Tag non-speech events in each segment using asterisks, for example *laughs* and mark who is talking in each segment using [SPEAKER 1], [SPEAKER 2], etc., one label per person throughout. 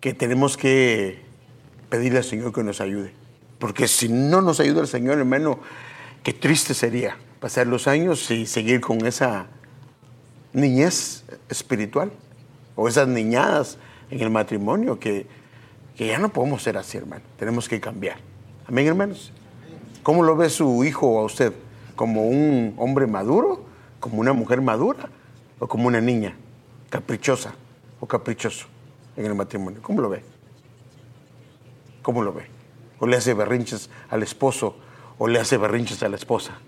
[SPEAKER 1] que tenemos que pedirle al Señor que nos ayude. Porque si no nos ayuda el Señor, hermano, qué triste sería pasar los años y seguir con esa niñez espiritual o esas niñadas en el matrimonio que, ya no podemos ser así, hermano. Tenemos que cambiar. Amén, hermanos. ¿Cómo lo ve su hijo a usted? ¿Como un hombre maduro? ¿Como una mujer madura? ¿O como una niña caprichosa o caprichoso en el matrimonio? ¿Cómo lo ve? ¿Cómo lo ve? ¿O le hace berrinches al esposo o le hace berrinches a la esposa?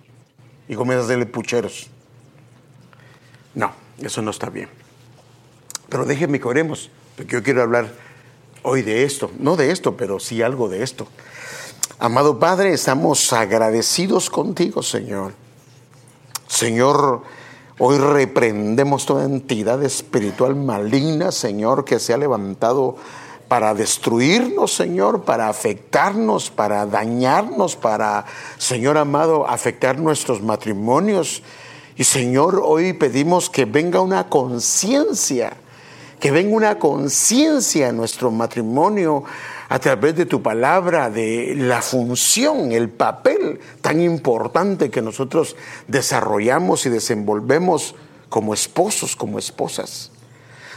[SPEAKER 1] Y comienza a hacerle pucheros. No, eso no está bien. Pero déjenme que oremos, porque yo quiero hablar hoy de esto. No de esto, pero sí algo de esto. Amado Padre, estamos agradecidos contigo, Señor. Señor, hoy reprendemos toda entidad espiritual maligna, Señor, que se ha levantado para destruirnos, Señor, para afectarnos, para dañarnos, para, Señor amado, afectar nuestros matrimonios. Y Señor, hoy pedimos que venga una conciencia, que venga una conciencia en nuestro matrimonio a través de tu palabra, de la función, el papel tan importante que nosotros desarrollamos y desenvolvemos como esposos, como esposas.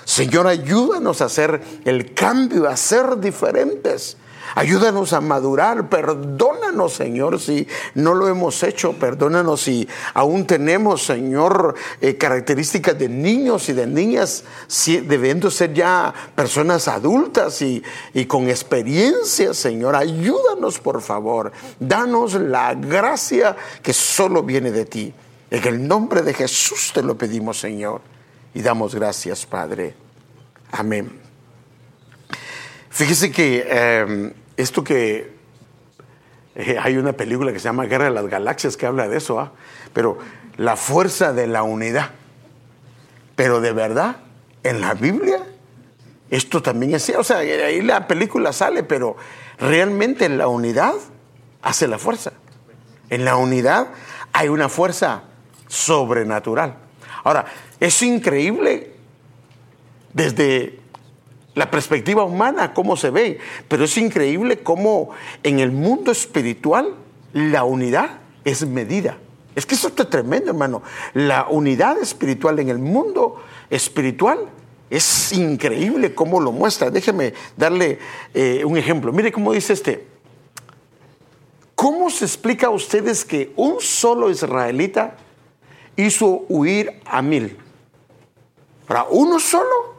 [SPEAKER 1] Señor, ayúdanos a hacer el cambio, a ser diferentes. Ayúdanos a madurar, perdónanos Señor si no lo hemos hecho, perdónanos si aún tenemos Señor eh, características de niños y de niñas, debiendo ser ya personas adultas y, y con experiencia Señor. Ayúdanos por favor, danos la gracia que solo viene de ti. En el nombre de Jesús te lo pedimos Señor y damos gracias Padre. Amén. Fíjese que em, esto que eh, hay una película que se llama Guerra de las Galaxias que habla de eso, ¿ah? pero la fuerza de la unidad. Pero de verdad, en la Biblia, esto también es, o sea, ahí la película sale, pero realmente la unidad hace la fuerza. En la unidad hay una fuerza sobrenatural. Ahora, es increíble desde la perspectiva humana, cómo se ve. Pero es increíble cómo en el mundo espiritual la unidad es medida. Es que eso está tremendo, hermano. La unidad espiritual en el mundo espiritual es increíble cómo lo muestra. Déjeme darle eh, un ejemplo. Mire cómo dice este. ¿Cómo se explica a ustedes que un solo israelita hizo huir a mil? Para uno solo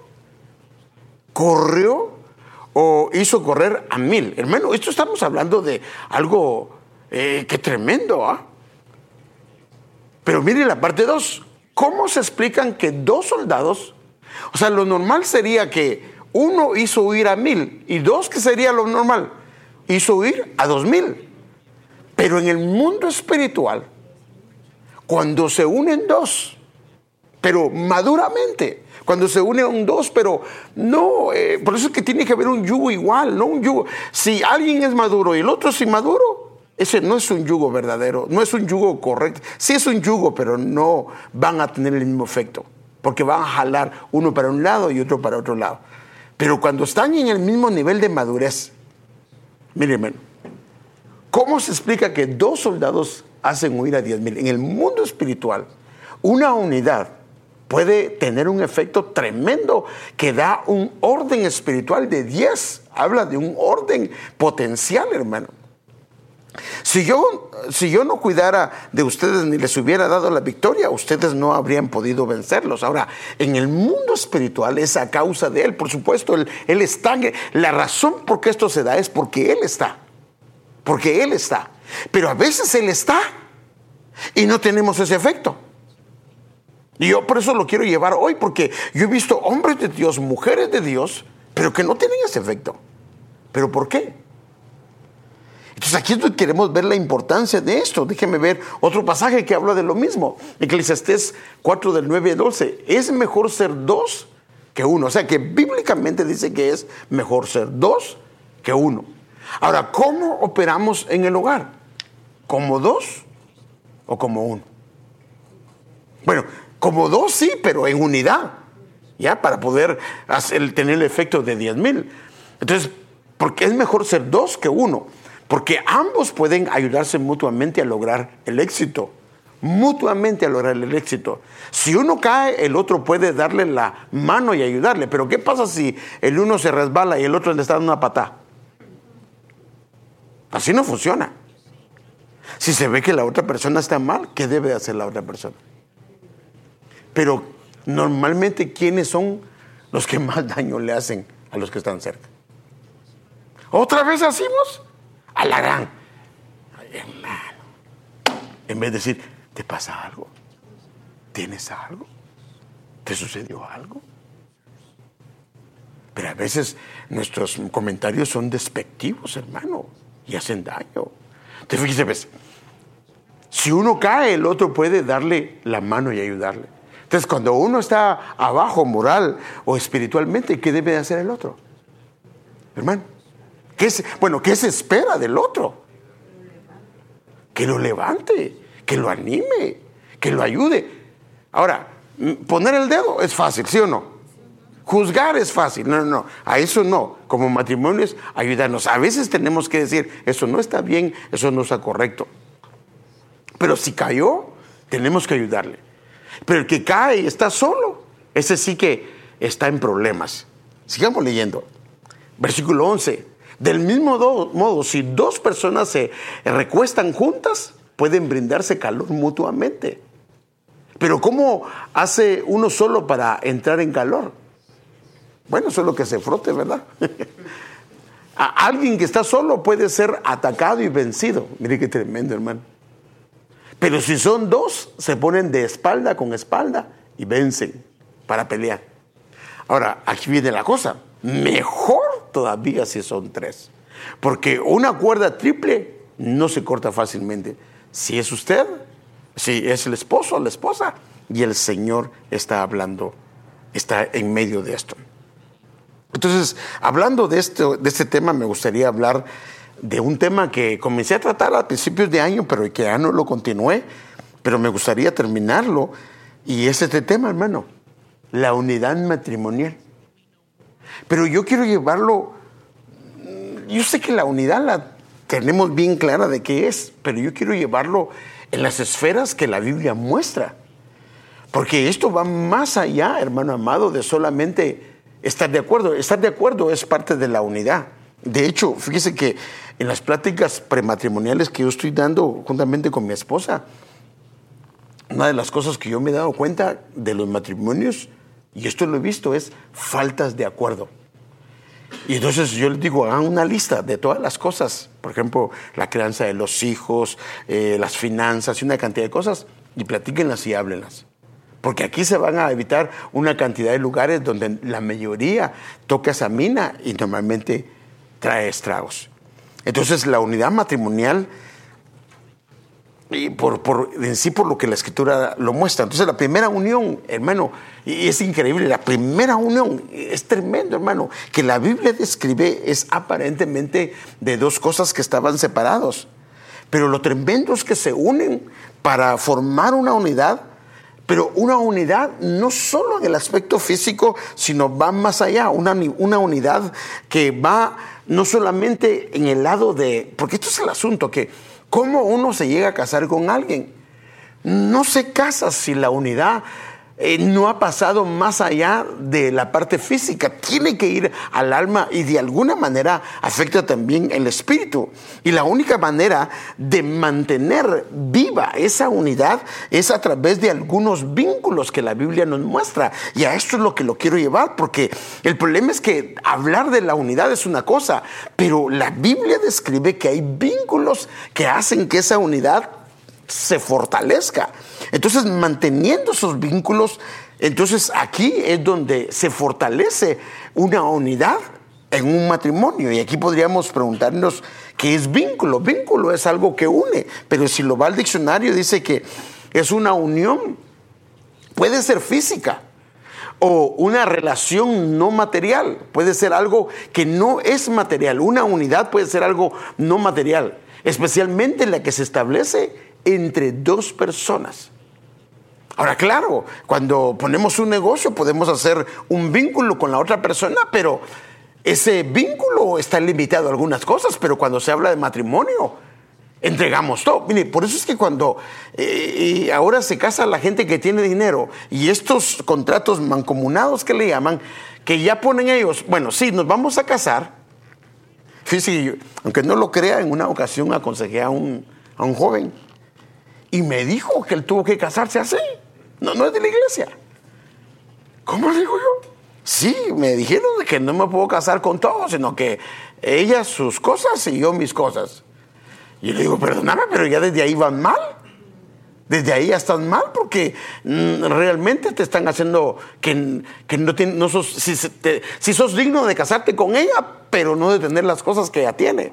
[SPEAKER 1] corrió o hizo correr a mil. Hermano, esto estamos hablando de algo eh, que tremendo. ¿ah? Pero mire la parte 2. ¿Cómo se explican que dos soldados, o sea, lo normal sería que uno hizo huir a mil y dos, que sería lo normal, hizo huir a dos mil. Pero en el mundo espiritual, cuando se unen dos, pero maduramente, cuando se unen dos, pero no, eh, por eso es que tiene que haber un yugo igual, no un yugo. Si alguien es maduro y el otro es inmaduro, ese no es un yugo verdadero, no es un yugo correcto. Sí es un yugo, pero no van a tener el mismo efecto, porque van a jalar uno para un lado y otro para otro lado. Pero cuando están en el mismo nivel de madurez, miren, ¿cómo se explica que dos soldados hacen huir a diez mil? En el mundo espiritual, una unidad puede tener un efecto tremendo que da un orden espiritual de 10. Habla de un orden potencial, hermano. Si yo, si yo no cuidara de ustedes ni les hubiera dado la victoria, ustedes no habrían podido vencerlos. Ahora, en el mundo espiritual es a causa de Él. Por supuesto, Él, está. La razón por qué esto se da es porque Él está. Porque Él está. Pero a veces Él está y no tenemos ese efecto. Y yo por eso lo quiero llevar hoy, porque yo he visto hombres de Dios, mujeres de Dios, pero que no tienen ese efecto. ¿Pero por qué? Entonces aquí queremos ver la importancia de esto. Déjeme ver otro pasaje que habla de lo mismo. Eclesiastés 4 del 9 al 12. Es mejor ser dos que uno. O sea que bíblicamente dice que es mejor ser dos que uno. Ahora, ¿cómo operamos en el hogar? ¿Como dos o como uno? Bueno, como dos sí, pero en unidad, ¿ya? Para poder tener el efecto de 10 mil. Entonces, porque es mejor ser dos que uno, porque ambos pueden ayudarse mutuamente a lograr el éxito, mutuamente a lograr el éxito. Si uno cae, el otro puede darle la mano y ayudarle, pero ¿qué pasa si el uno se resbala y el otro le está dando una patada? Así no funciona. Si se ve que la otra persona está mal, ¿qué debe hacer la otra persona? Pero normalmente, ¿quiénes son los que más daño le hacen a los que están cerca? ¿Otra vez hacemos? A la gran. hermano. En vez de decir, ¿te pasa algo? ¿Tienes algo? ¿Te sucedió algo? Pero a veces nuestros comentarios son despectivos, hermano, y hacen daño. Te fíjese, ves, si uno cae, el otro puede darle la mano y ayudarle. Entonces, cuando uno está abajo moral o espiritualmente, ¿qué debe hacer el otro? Hermano, ¿qué bueno, ¿qué se espera del otro? Que lo levante, que lo anime, que lo ayude. Ahora, poner el dedo es fácil, ¿sí o no? Juzgar es fácil, no, no, no, a eso no. Como matrimonios, ayudarnos. A veces tenemos que decir, eso no está bien, eso no está correcto. Pero si cayó, tenemos que ayudarle. Pero el que cae está solo, ese sí que está en problemas. Sigamos leyendo. Versículo 11. Del mismo modo, si dos personas se recuestan juntas, pueden brindarse calor mutuamente. Pero ¿cómo hace uno solo para entrar en calor? Bueno, solo que se frote, ¿verdad? *laughs* alguien que está solo puede ser atacado y vencido. Mire qué tremendo, hermano. Pero si son dos, se ponen de espalda con espalda y vencen para pelear. Ahora, aquí viene la cosa. Mejor todavía si son tres. Porque una cuerda triple no se corta fácilmente. Si es usted, si es el esposo o la esposa, y el Señor está hablando, está en medio de esto. Entonces, hablando de, esto, de este tema, me gustaría hablar de un tema que comencé a tratar a principios de año, pero que ya no lo continué, pero me gustaría terminarlo. Y es este tema, hermano, la unidad matrimonial. Pero yo quiero llevarlo, yo sé que la unidad la tenemos bien clara de qué es, pero yo quiero llevarlo en las esferas que la Biblia muestra. Porque esto va más allá, hermano amado, de solamente estar de acuerdo. Estar de acuerdo es parte de la unidad. De hecho, fíjese que en las pláticas prematrimoniales que yo estoy dando juntamente con mi esposa, una de las cosas que yo me he dado cuenta de los matrimonios, y esto lo he visto, es faltas de acuerdo. Y entonces yo les digo, hagan una lista de todas las cosas, por ejemplo, la crianza de los hijos, eh, las finanzas y una cantidad de cosas, y platíquenlas y háblenlas. Porque aquí se van a evitar una cantidad de lugares donde la mayoría toca esa mina y normalmente trae estragos. Entonces la unidad matrimonial, y por, en sí por lo que la escritura lo muestra. Entonces la primera unión, hermano, y es increíble, la primera unión es tremendo, hermano, que la Biblia describe es aparentemente de dos cosas que estaban separados. Pero lo tremendo es que se unen para formar una unidad pero una unidad no solo en el aspecto físico, sino va más allá, una, una unidad que va no solamente en el lado de, porque esto es el asunto, que cómo uno se llega a casar con alguien. No se casa si la unidad eh, no ha pasado más allá de la parte física, tiene que ir al alma y de alguna manera afecta también el espíritu. Y la única manera de mantener viva esa unidad es a través de algunos vínculos que la Biblia nos muestra. Y a esto es lo que lo quiero llevar, porque el problema es que hablar de la unidad es una cosa, pero la Biblia describe que hay vínculos que hacen que esa unidad se fortalezca. Entonces, manteniendo esos vínculos, entonces aquí es donde se fortalece una unidad en un matrimonio. Y aquí podríamos preguntarnos qué es vínculo. Vínculo es algo que une, pero si lo va al diccionario dice que es una unión. Puede ser física o una relación no material. Puede ser algo que no es material. Una unidad puede ser algo no material, especialmente la que se establece entre dos personas. Ahora, claro, cuando ponemos un negocio podemos hacer un vínculo con la otra persona, pero ese vínculo está limitado a algunas cosas, pero cuando se habla de matrimonio, entregamos todo. Mire, por eso es que cuando eh, ahora se casa la gente que tiene dinero y estos contratos mancomunados que le llaman, que ya ponen ellos, bueno, sí, nos vamos a casar. Fíjese, aunque no lo crea, en una ocasión aconsejé a un, a un joven y me dijo que él tuvo que casarse así. No, no es de la iglesia. ¿Cómo le digo yo? Sí, me dijeron que no me puedo casar con todos, sino que ella sus cosas y yo mis cosas. Y le digo, perdóname, pero ya desde ahí van mal. Desde ahí ya están mal porque mm, realmente te están haciendo que, que no, no sos, si, si, sos digno de casarte con ella, pero no de tener las cosas que ella tiene.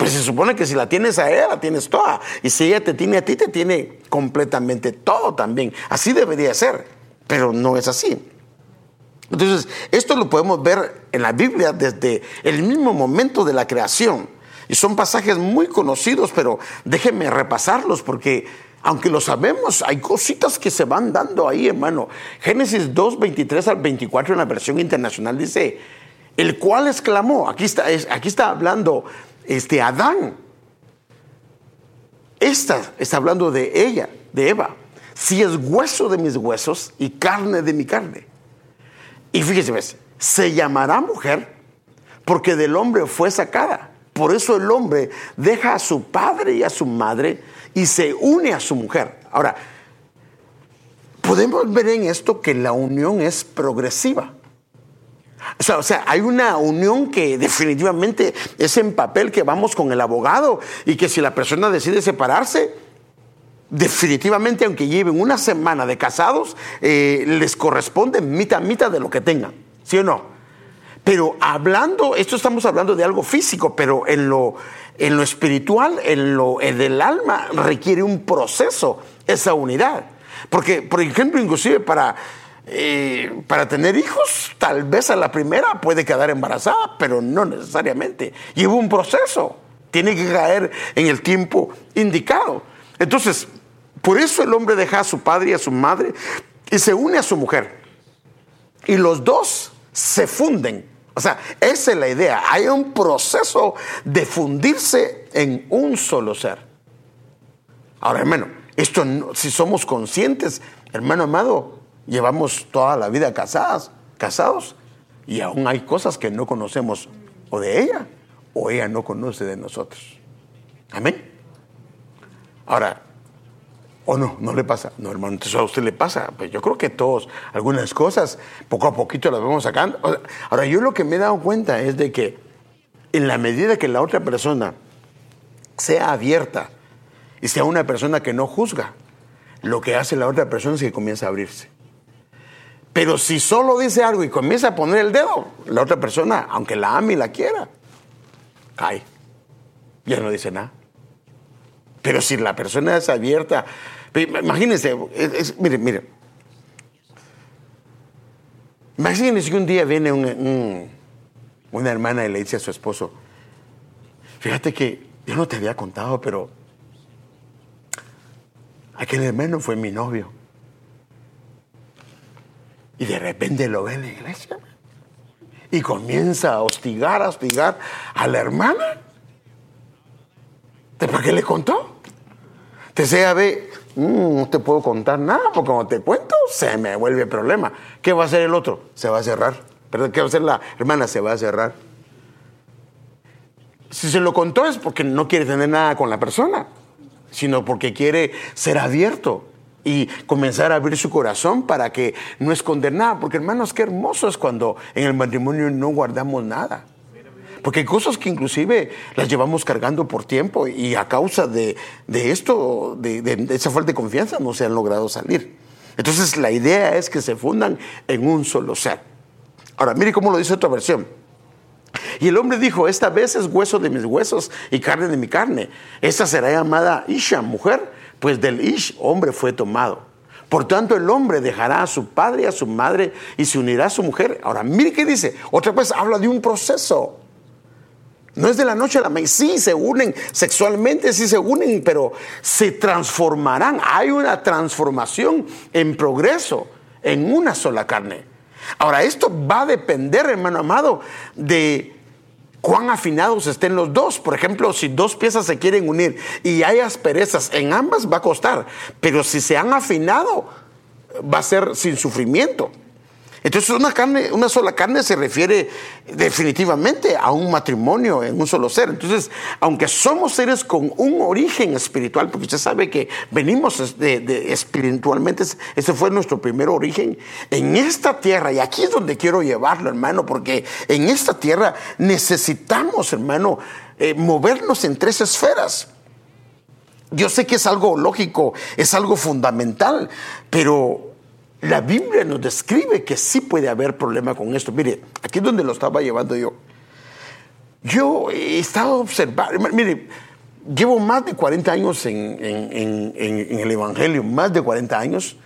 [SPEAKER 1] Pues se supone que si la tienes a ella, la tienes toda. Y si ella te tiene a ti, te tiene completamente todo también. Así debería ser, pero no es así. Entonces, esto lo podemos ver en la Biblia desde el mismo momento de la creación. Y son pasajes muy conocidos, pero déjenme repasarlos porque aunque lo sabemos, hay cositas que se van dando ahí, hermano. Génesis 2, 23 al 24 en la versión internacional dice, el cual exclamó, aquí está, aquí está hablando este Adán. Está hablando de ella, de Eva. Si es hueso de mis huesos y carne de mi carne. Y fíjese, se llamará mujer porque del hombre fue sacada. Por eso el hombre deja a su padre y a su madre y se une a su mujer. Ahora, podemos ver en esto que la unión es progresiva. O sea, hay una unión que definitivamente es en papel que vamos con el abogado y que si la persona decide separarse, definitivamente, aunque lleven una semana de casados, eh, les corresponde mitad mitad de lo que tengan, ¿sí o no? Pero hablando, esto estamos hablando de algo físico, pero en lo, en lo espiritual, en lo en del alma, requiere un proceso esa unidad. Porque, por ejemplo, inclusive para, eh, para tener hijos, tal vez a la primera puede quedar embarazada, pero no necesariamente. Lleva un proceso, tiene que caer en el tiempo indicado. Entonces, por eso el hombre deja a su padre y a su madre y se une a su mujer. Y los dos se funden. O sea, esa es la idea. Hay un proceso de fundirse en un solo ser. Ahora, hermano, esto si somos conscientes, hermano amado, llevamos toda la vida casadas, casados, y aún hay cosas que no conocemos o de ella o ella no conoce de nosotros. Amén. Ahora, ¿O no? ¿No le pasa? No, hermano, entonces a usted le pasa. Pues yo creo que todos, algunas cosas, poco a poquito las vamos sacando. Ahora, yo lo que me he dado cuenta es de que en la medida que la otra persona sea abierta y sea una persona que no juzga, lo que hace la otra persona es que comienza a abrirse. Pero si solo dice algo y comienza a poner el dedo, la otra persona, aunque la ame y la quiera, cae. Ya no dice nada. Pero si la persona es abierta, imagínense, mire, mire. Imagínense que un día viene una hermana y le dice a su esposo, fíjate que yo no te había contado, pero aquel hermano fue mi novio. Y de repente lo ve en la iglesia y comienza a hostigar, a hostigar a la hermana. ¿Para qué le contó? Te sea ve, mm, no te puedo contar nada, porque cuando te cuento se me vuelve problema. ¿Qué va a hacer el otro? Se va a cerrar. ¿qué va a hacer la hermana? Se va a cerrar. Si se lo contó es porque no quiere tener nada con la persona, sino porque quiere ser abierto y comenzar a abrir su corazón para que no esconder nada. Porque hermanos, qué hermoso es cuando en el matrimonio no guardamos nada. Porque hay cosas que inclusive las llevamos cargando por tiempo y a causa de, esto, de, esa falta de confianza, no se han logrado salir. Entonces la idea es que se fundan en un solo ser. Ahora, mire cómo lo dice otra versión. Y el hombre dijo, esta vez es hueso de mis huesos y carne de mi carne. Esta será llamada Isha, mujer, pues del Ish, hombre, fue tomado. Por tanto, el hombre dejará a su padre y a su madre y se unirá a su mujer. Ahora, mire qué dice. Otra vez habla de un proceso. No es de la noche a la mañana. Sí, se unen sexualmente, sí se unen, pero se transformarán. Hay una transformación en progreso en una sola carne. Ahora, esto va a depender, hermano amado, de cuán afinados estén los dos. Por ejemplo, si dos piezas se quieren unir y hay asperezas en ambas, va a costar. Pero si se han afinado, va a ser sin sufrimiento. Entonces una carne, una sola carne se refiere definitivamente a un matrimonio en un solo ser. Entonces, aunque somos seres con un origen espiritual, porque usted sabe que venimos de, espiritualmente, ese fue nuestro primer origen, en esta tierra, y aquí es donde quiero llevarlo, hermano, porque en esta tierra necesitamos, hermano, eh, movernos en tres esferas. Yo sé que es algo lógico, es algo fundamental, pero la Biblia nos describe que sí puede haber problema con esto. Mire, aquí es donde lo estaba llevando yo. Yo he estado observando, mire, llevo más de 40 años en, el Evangelio, más de 40 años.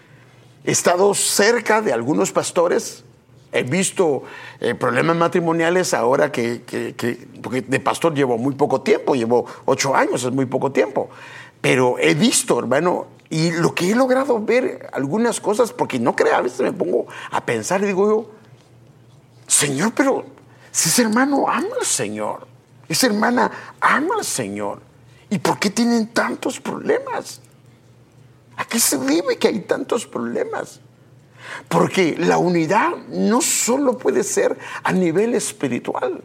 [SPEAKER 1] He estado cerca de algunos pastores, he visto eh, problemas matrimoniales ahora que, que, porque de pastor llevo muy poco tiempo, llevo ocho años, es muy poco tiempo. Pero he visto, hermano, y lo que he logrado ver, algunas cosas, porque no creo, a veces me pongo a pensar y digo yo, Señor, pero si ese hermano ama al Señor, esa hermana ama al Señor, ¿y por qué tienen tantos problemas? ¿A qué se debe que hay tantos problemas? Porque la unidad no solo puede ser a nivel espiritual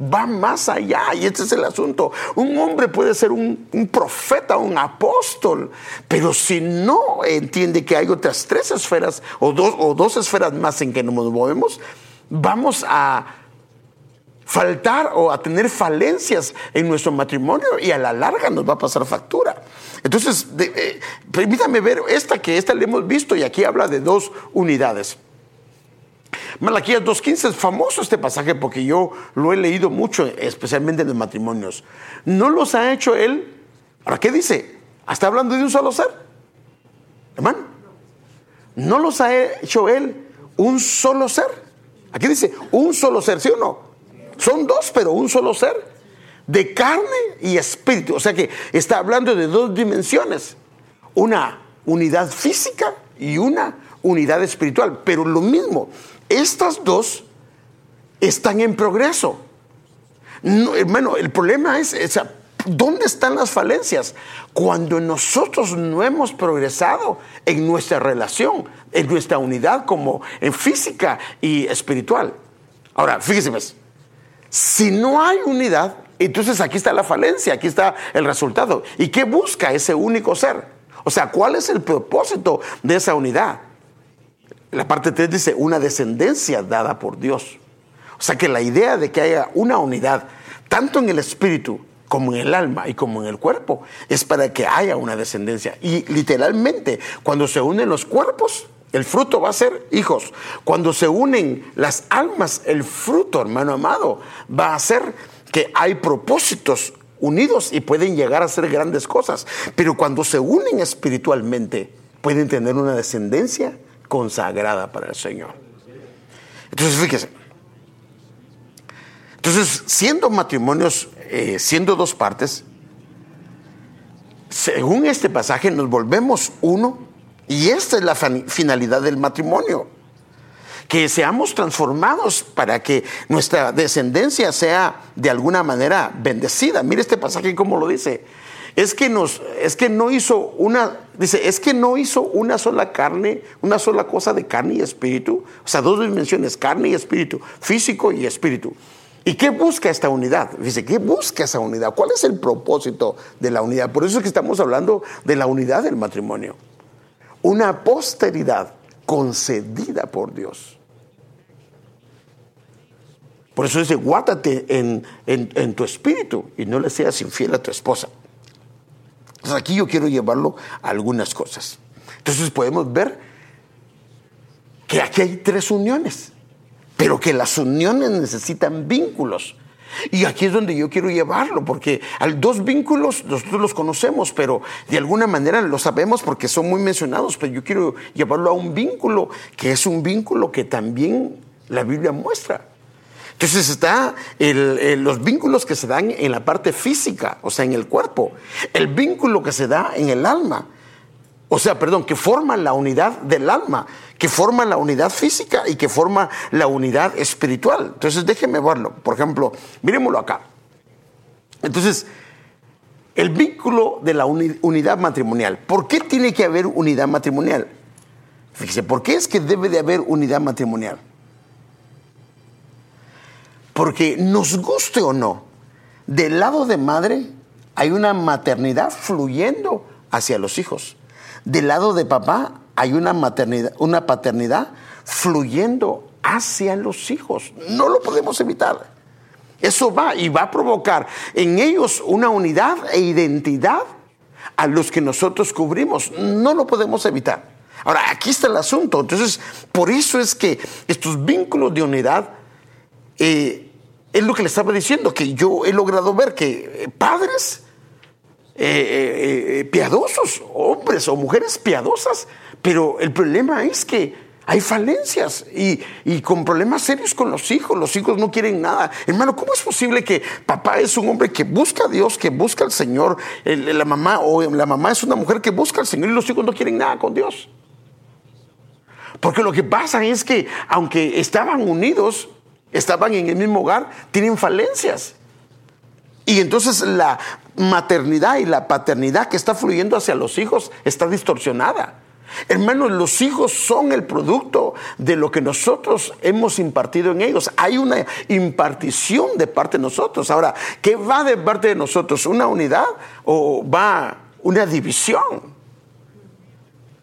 [SPEAKER 1] va más allá y este es el asunto. Un hombre puede ser un, profeta, un apóstol, pero si no entiende que hay otras tres esferas o dos, esferas más en que nos movemos, vamos a faltar o a tener falencias en nuestro matrimonio y a la larga nos va a pasar factura. Entonces, eh, permítame ver esta que esta le hemos visto y aquí habla de dos unidades. Malaquías 2.15 es famoso este pasaje porque yo lo he leído mucho, especialmente en los matrimonios. ¿No los ha hecho él? ¿Ahora qué dice? ¿Está hablando de un solo ser? Hermano, ¿no los ha hecho él un solo ser? Aquí dice, un solo ser, ¿sí o no? Son dos, pero un solo ser. De carne y espíritu. O sea que está hablando de dos dimensiones. Una unidad física y una unidad espiritual. Pero lo mismo, estas dos están en progreso. hermano, el problema es, ¿dónde están las falencias? Cuando nosotros no hemos progresado en nuestra relación, en nuestra unidad como en física y espiritual. Ahora, fíjese, pues, si no hay unidad, entonces aquí está la falencia, aquí está el resultado. ¿Y qué busca ese único ser? O sea, ¿cuál es el propósito de esa unidad? La parte 3 dice una descendencia dada por Dios. O sea que la idea de que haya una unidad, tanto en el espíritu como en el alma y como en el cuerpo, es para que haya una descendencia. Y literalmente, cuando se unen los cuerpos, el fruto va a ser hijos. Cuando se unen las almas, el fruto, hermano amado, va a ser que hay propósitos unidos y pueden llegar a ser grandes cosas. Pero cuando se unen espiritualmente, pueden tener una descendencia consagrada para el Señor. Entonces, fíjese. Entonces, siendo matrimonios, eh, siendo dos partes, según este pasaje nos volvemos uno y esta es la finalidad del matrimonio. Que seamos transformados para que nuestra descendencia sea de alguna manera bendecida. Mire este pasaje como lo dice es que, es que no hizo una, dice, es que no hizo una sola carne, una sola cosa de carne y espíritu, o sea, dos dimensiones, carne y espíritu, físico y espíritu. ¿Y qué busca esta unidad? Dice, ¿qué busca esa unidad? ¿Cuál es el propósito de la unidad? Por eso es que estamos hablando de la unidad del matrimonio. Una posteridad concedida por Dios. Por eso dice, guárdate en, en tu espíritu y no le seas infiel a tu esposa. Entonces aquí yo quiero llevarlo a algunas cosas. Entonces podemos ver que aquí hay tres uniones, pero que las uniones necesitan vínculos. Y aquí es donde yo quiero llevarlo, porque dos vínculos nosotros los conocemos, pero de alguna manera lo sabemos porque son muy mencionados, pero yo quiero llevarlo a un vínculo que es un vínculo que también la Biblia muestra. Entonces está los vínculos que se dan en la parte física, o sea, en el cuerpo, el vínculo que se da en el alma O sea, perdón, que forma la unidad del alma, que forma la unidad física y que forma la unidad espiritual. Entonces, déjenme verlo. Por ejemplo, miremoslo acá. Entonces, el vínculo de la unidad matrimonial. ¿Por qué tiene que haber unidad matrimonial? Fíjese, ¿por qué es que debe de haber unidad matrimonial? Porque nos guste o no, del lado de madre hay una maternidad fluyendo hacia los hijos. Del lado de papá hay una maternidad, una paternidad fluyendo hacia los hijos. No lo podemos evitar. Eso va y va a provocar en ellos una unidad e identidad a los que nosotros cubrimos. No lo podemos evitar. Ahora, aquí está el asunto. Entonces, por eso es que estos vínculos de unidad eh, es lo que le estaba diciendo, que yo he logrado ver que eh, padres eh, eh, piadosos, hombres o mujeres piadosas, pero el problema es que hay falencias y, con problemas serios con los hijos. Los hijos no quieren nada. Hermano, ¿cómo es posible que papá es un hombre que busca a Dios, que busca al Señor, la mamá o la mamá es una mujer que busca al Señor y los hijos no quieren nada con Dios? Porque lo que pasa es que aunque estaban unidos, estaban en el mismo hogar, tienen falencias. Y entonces la maternidad y la paternidad que está fluyendo hacia los hijos está distorsionada. Hermanos, los hijos son el producto de lo que nosotros hemos impartido en ellos. Hay una impartición de parte de nosotros. Ahora, ¿qué va de parte de nosotros? ¿Una unidad o va una división?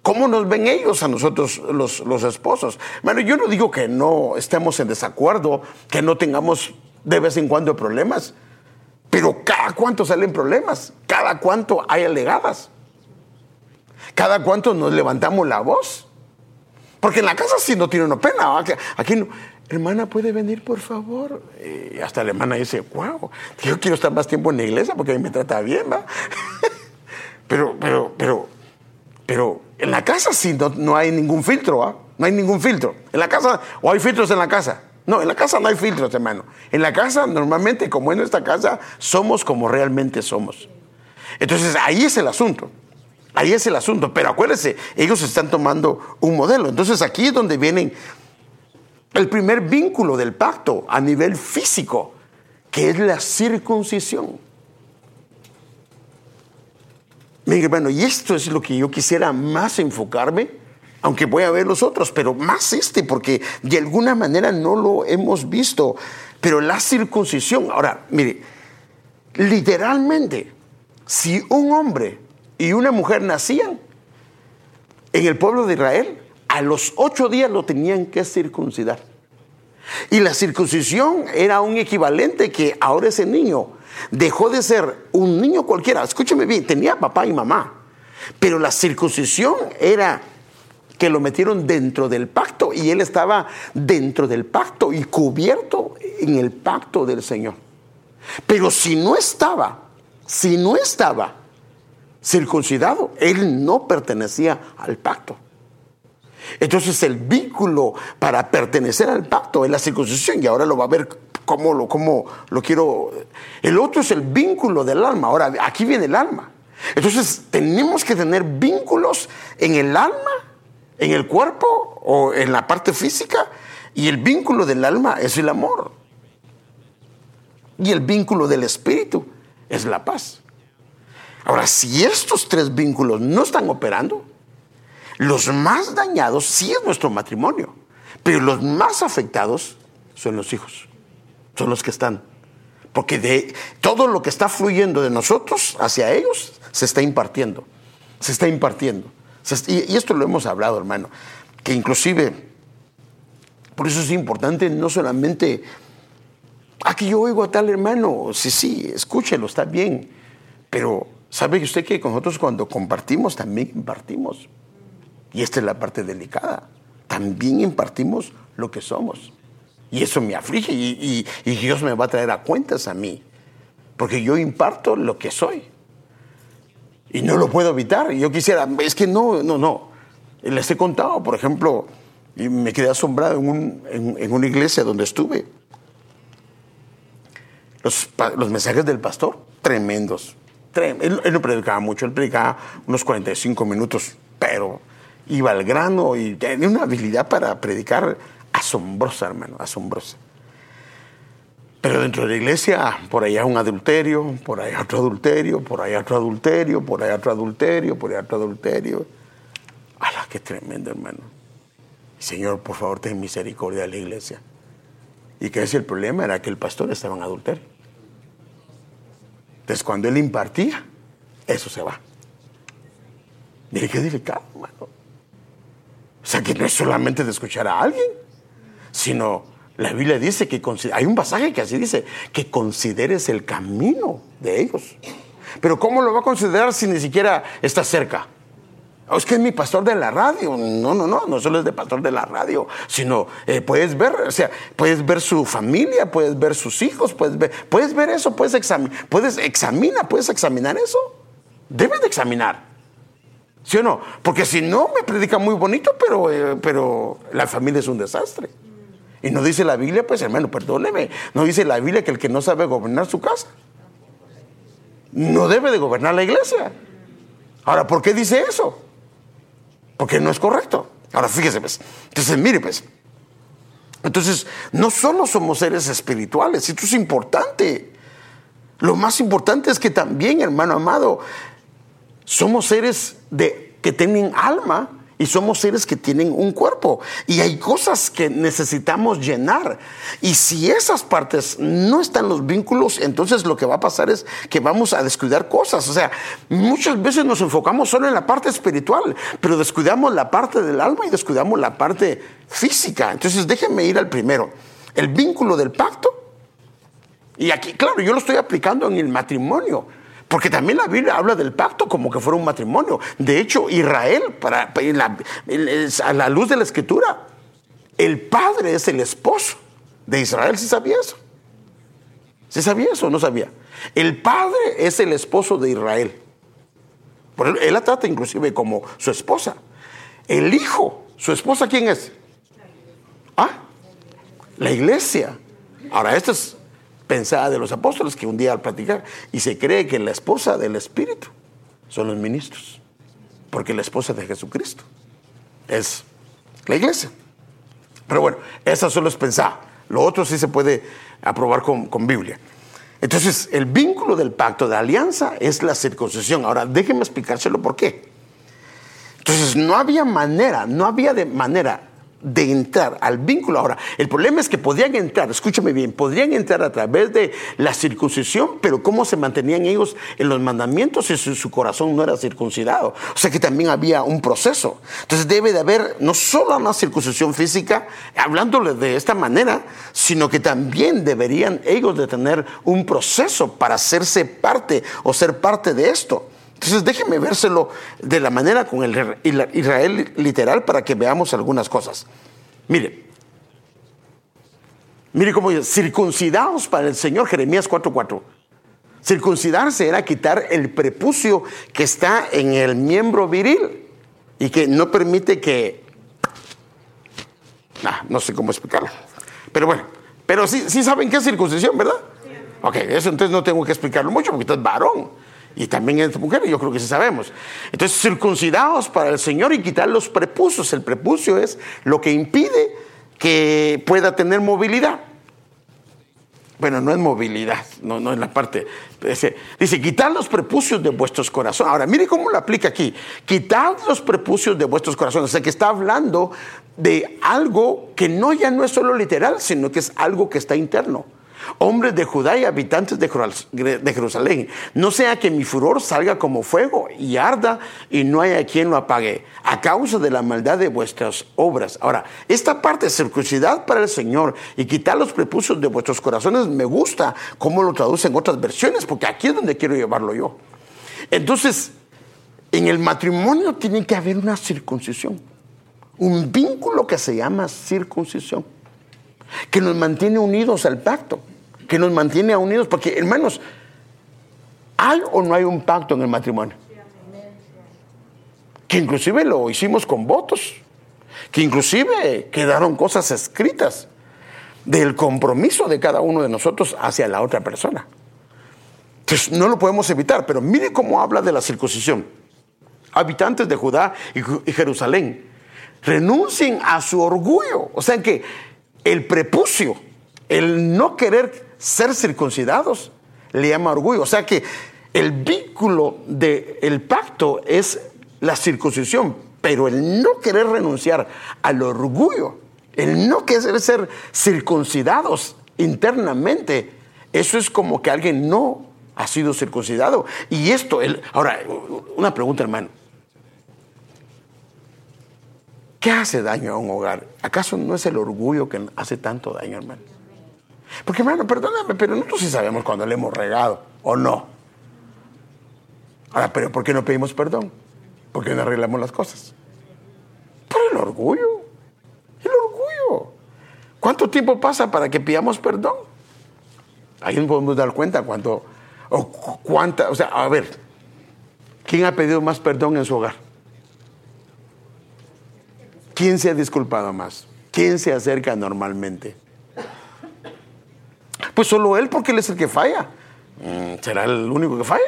[SPEAKER 1] ¿Cómo nos ven ellos a nosotros los, los esposos? Bueno, yo no digo que no estemos en desacuerdo, que no tengamos de vez en cuando problemas. Pero cada cuánto salen problemas, cada cuánto hay alegadas, cada cuánto nos levantamos la voz. Porque en la casa sí no tiene una pena. Aquí no. Hermana, ¿puede venir, por favor? Y hasta la hermana dice, wow, yo quiero estar más tiempo en la iglesia porque a mí me trata bien, ¿va? *laughs* pero, pero, pero, pero en la casa sí no, no hay ningún filtro, ¿ah? No hay ningún filtro. En la casa, o hay filtros en la casa. No, en la casa no hay filtros, hermano. En la casa, normalmente, como en nuestra casa, somos como realmente somos. Entonces, ahí es el asunto. Ahí es el asunto. Pero acuérdense, ellos están tomando un modelo. Entonces, aquí es donde viene el primer vínculo del pacto a nivel físico, que es la circuncisión. Mire, hermano, y esto es lo que yo quisiera más enfocarme aunque voy a ver los otros, pero más este, porque de alguna manera no lo hemos visto. Pero la circuncisión, ahora, mire, literalmente, si un hombre y una mujer nacían en el pueblo de Israel, a los ocho días lo tenían que circuncidar. Y la circuncisión era un equivalente que ahora ese niño dejó de ser un niño cualquiera. Escúcheme bien, tenía papá y mamá, pero la circuncisión era que lo metieron dentro del pacto y él estaba dentro del pacto y cubierto en el pacto del Señor. Pero si no estaba, si no estaba circuncidado, él no pertenecía al pacto. Entonces el vínculo para pertenecer al pacto es la circuncisión y ahora lo va a ver cómo lo, cómo lo quiero. El otro es el vínculo del alma. Ahora, aquí viene el alma. Entonces tenemos que tener vínculos en el alma en el cuerpo o en la parte física y el vínculo del alma es el amor. Y el vínculo del espíritu es la paz. Ahora, si estos tres vínculos no están operando, los más dañados sí es nuestro matrimonio, pero los más afectados son los hijos, son los que están. Porque de todo lo que está fluyendo de nosotros hacia ellos se está impartiendo, se está impartiendo. Y, esto lo hemos hablado, hermano, que inclusive, por eso es importante no solamente, aquí yo oigo a tal hermano, sí, sí, escúchelo, está bien, pero ¿sabe usted que nosotros cuando compartimos también impartimos? Y esta es la parte delicada, también impartimos lo que somos. Y eso me aflige y, y Dios me va a traer a cuentas a mí, porque yo imparto lo que soy. Y no lo puedo evitar. Yo quisiera, es que no, no, no. Les he contado, por ejemplo, y me quedé asombrado en, una iglesia donde estuve. Los, los mensajes del pastor, tremendos. Él, no predicaba mucho, él predicaba unos 45 minutos, pero iba al grano y tenía una habilidad para predicar asombrosa, hermano, asombrosa. Pero dentro de la iglesia, por allá un adulterio, por allá otro adulterio, por allá otro adulterio, por allá otro adulterio, por allá otro adulterio. ¡Hala, qué tremendo, hermano! Señor, por favor, ten misericordia de la iglesia. Y que ese el problema era que el pastor estaba en adulterio. Entonces, cuando él impartía, eso se va. Mire qué delicado, hermano. O sea, que no es solamente de escuchar a alguien, sino la Biblia dice que hay un pasaje que así dice, que consideres el camino de ellos. Pero ¿cómo lo va a considerar si ni siquiera está cerca? Oh, es que es mi pastor de la radio. No, no, no, no solo es de pastor de la radio, sino eh, puedes ver, o sea, puedes ver su familia, puedes ver sus hijos, puedes ver, puedes ver eso, puedes examinar, puedes examinar, puedes examinar eso. Debes de examinar. ¿Sí o no? Porque si no, me predica muy bonito, pero, eh, pero la familia es un desastre. Y no dice la Biblia, pues hermano, perdóneme, no dice la Biblia que el que no sabe gobernar su casa, no debe de gobernar la iglesia. Ahora, ¿por qué dice eso? porque no es correcto. Ahora fíjese, pues. Entonces, mire, pues. Entonces, no solo somos seres espirituales, esto es importante. Lo más importante es que también, hermano amado, somos seres de, que tienen alma y somos seres que tienen un cuerpo. Y hay cosas que necesitamos llenar. Y si esas partes no están los vínculos, entonces lo que va a pasar es que vamos a descuidar cosas. O sea, muchas veces nos enfocamos solo en la parte espiritual, pero descuidamos la parte del alma y descuidamos la parte física. Entonces déjenme ir al primero. El vínculo del pacto. Y aquí, claro, yo lo estoy aplicando en el matrimonio. Porque también la Biblia habla del pacto como que fuera un matrimonio. De hecho, Israel, a la luz de la escritura, el padre es el esposo de Israel. ¿Sí sabía eso? ¿Sí sabía eso o no sabía? El padre es el esposo de Israel. Por él, la trata inclusive como su esposa. El hijo, su esposa, ¿quién es? Ah, la iglesia. Ahora, esto es pensada de los apóstoles que un día al platicar, y se cree que la esposa del Espíritu son los ministros, porque la esposa de Jesucristo es la iglesia. Pero bueno, esa solo es pensada, lo otro sí se puede aprobar con, con Biblia. Entonces, el vínculo del pacto de alianza es la circuncisión. Ahora, déjenme explicárselo por qué. Entonces, no había manera, no había de manera de entrar al vínculo. Ahora, el problema es que podrían entrar, escúchame bien, podrían entrar a través de la circuncisión, pero ¿cómo se mantenían ellos en los mandamientos si su, corazón no era circuncidado? O sea que también había un proceso. Entonces debe de haber no solo una circuncisión física, hablándole de esta manera, sino que también deberían ellos de tener un proceso para hacerse parte o ser parte de esto. Entonces déjenme vérselo de la manera con el Israel literal para que veamos algunas cosas. Mire, mire cómo dice, circuncidados para el Señor, Jeremías 4:4. Circuncidarse era quitar el prepucio que está en el miembro viril y que no permite que... no sé cómo explicarlo. Pero bueno, pero sí, sí saben qué es circuncisión, ¿verdad? Ok, eso entonces no tengo que explicarlo mucho porque usted es varón y también en mujer, yo creo que sí sabemos. Entonces, circuncidados para el Señor y quitar los prepucios. El prepucio es lo que impide que pueda tener movilidad. Bueno, no es movilidad, no, no es la parte. Dice, dice, quitad los prepucios de vuestros corazones. Ahora, mire cómo lo aplica aquí. Quitad los prepucios de vuestros corazones. O sea, que está hablando de algo que no ya no es solo literal, sino que es algo que está interno hombres de Judá y habitantes de Jerusalén, no sea que mi furor salga como fuego y arda y no haya quien lo apague, a causa de la maldad de vuestras obras. Ahora, esta parte, circuncidad para el Señor y quitar los prepucios de vuestros corazones, me gusta cómo lo traducen otras versiones, porque aquí es donde quiero llevarlo yo. Entonces, en el matrimonio tiene que haber una circuncisión, un vínculo que se llama circuncisión, que nos mantiene unidos al pacto que nos mantiene unidos, porque hermanos, ¿hay o no hay un pacto en el matrimonio? Que inclusive lo hicimos con votos, que inclusive quedaron cosas escritas del compromiso de cada uno de nosotros hacia la otra persona. Entonces no lo podemos evitar, pero mire cómo habla de la circuncisión. habitantes de Judá y Jerusalén, renuncien a su orgullo. O sea que el prepucio, el no querer ser circuncidados, le llama orgullo. O sea que el vínculo del pacto es la circuncisión, pero el no querer renunciar al orgullo, el no querer ser circuncidados internamente, eso es como que alguien no ha sido circuncidado. Y esto, el, ahora, una pregunta, hermano. ¿Qué hace daño a un hogar? ¿Acaso no es el orgullo que hace tanto daño, hermano? Porque, hermano, perdóname, pero nosotros sí sabemos cuando le hemos regado, ¿o no? Ahora, pero ¿por qué no pedimos perdón? ¿Por qué no arreglamos las cosas? Por el orgullo. El orgullo. ¿Cuánto tiempo pasa para que pidamos perdón? Ahí nos podemos dar cuenta cuánto, o cuánta, o sea, a ver, ¿quién ha pedido más perdón en su hogar? ¿Quién se ha disculpado más? ¿Quién se acerca normalmente? Pues solo él porque él es el que falla. Mm, ¿Será el único que falla?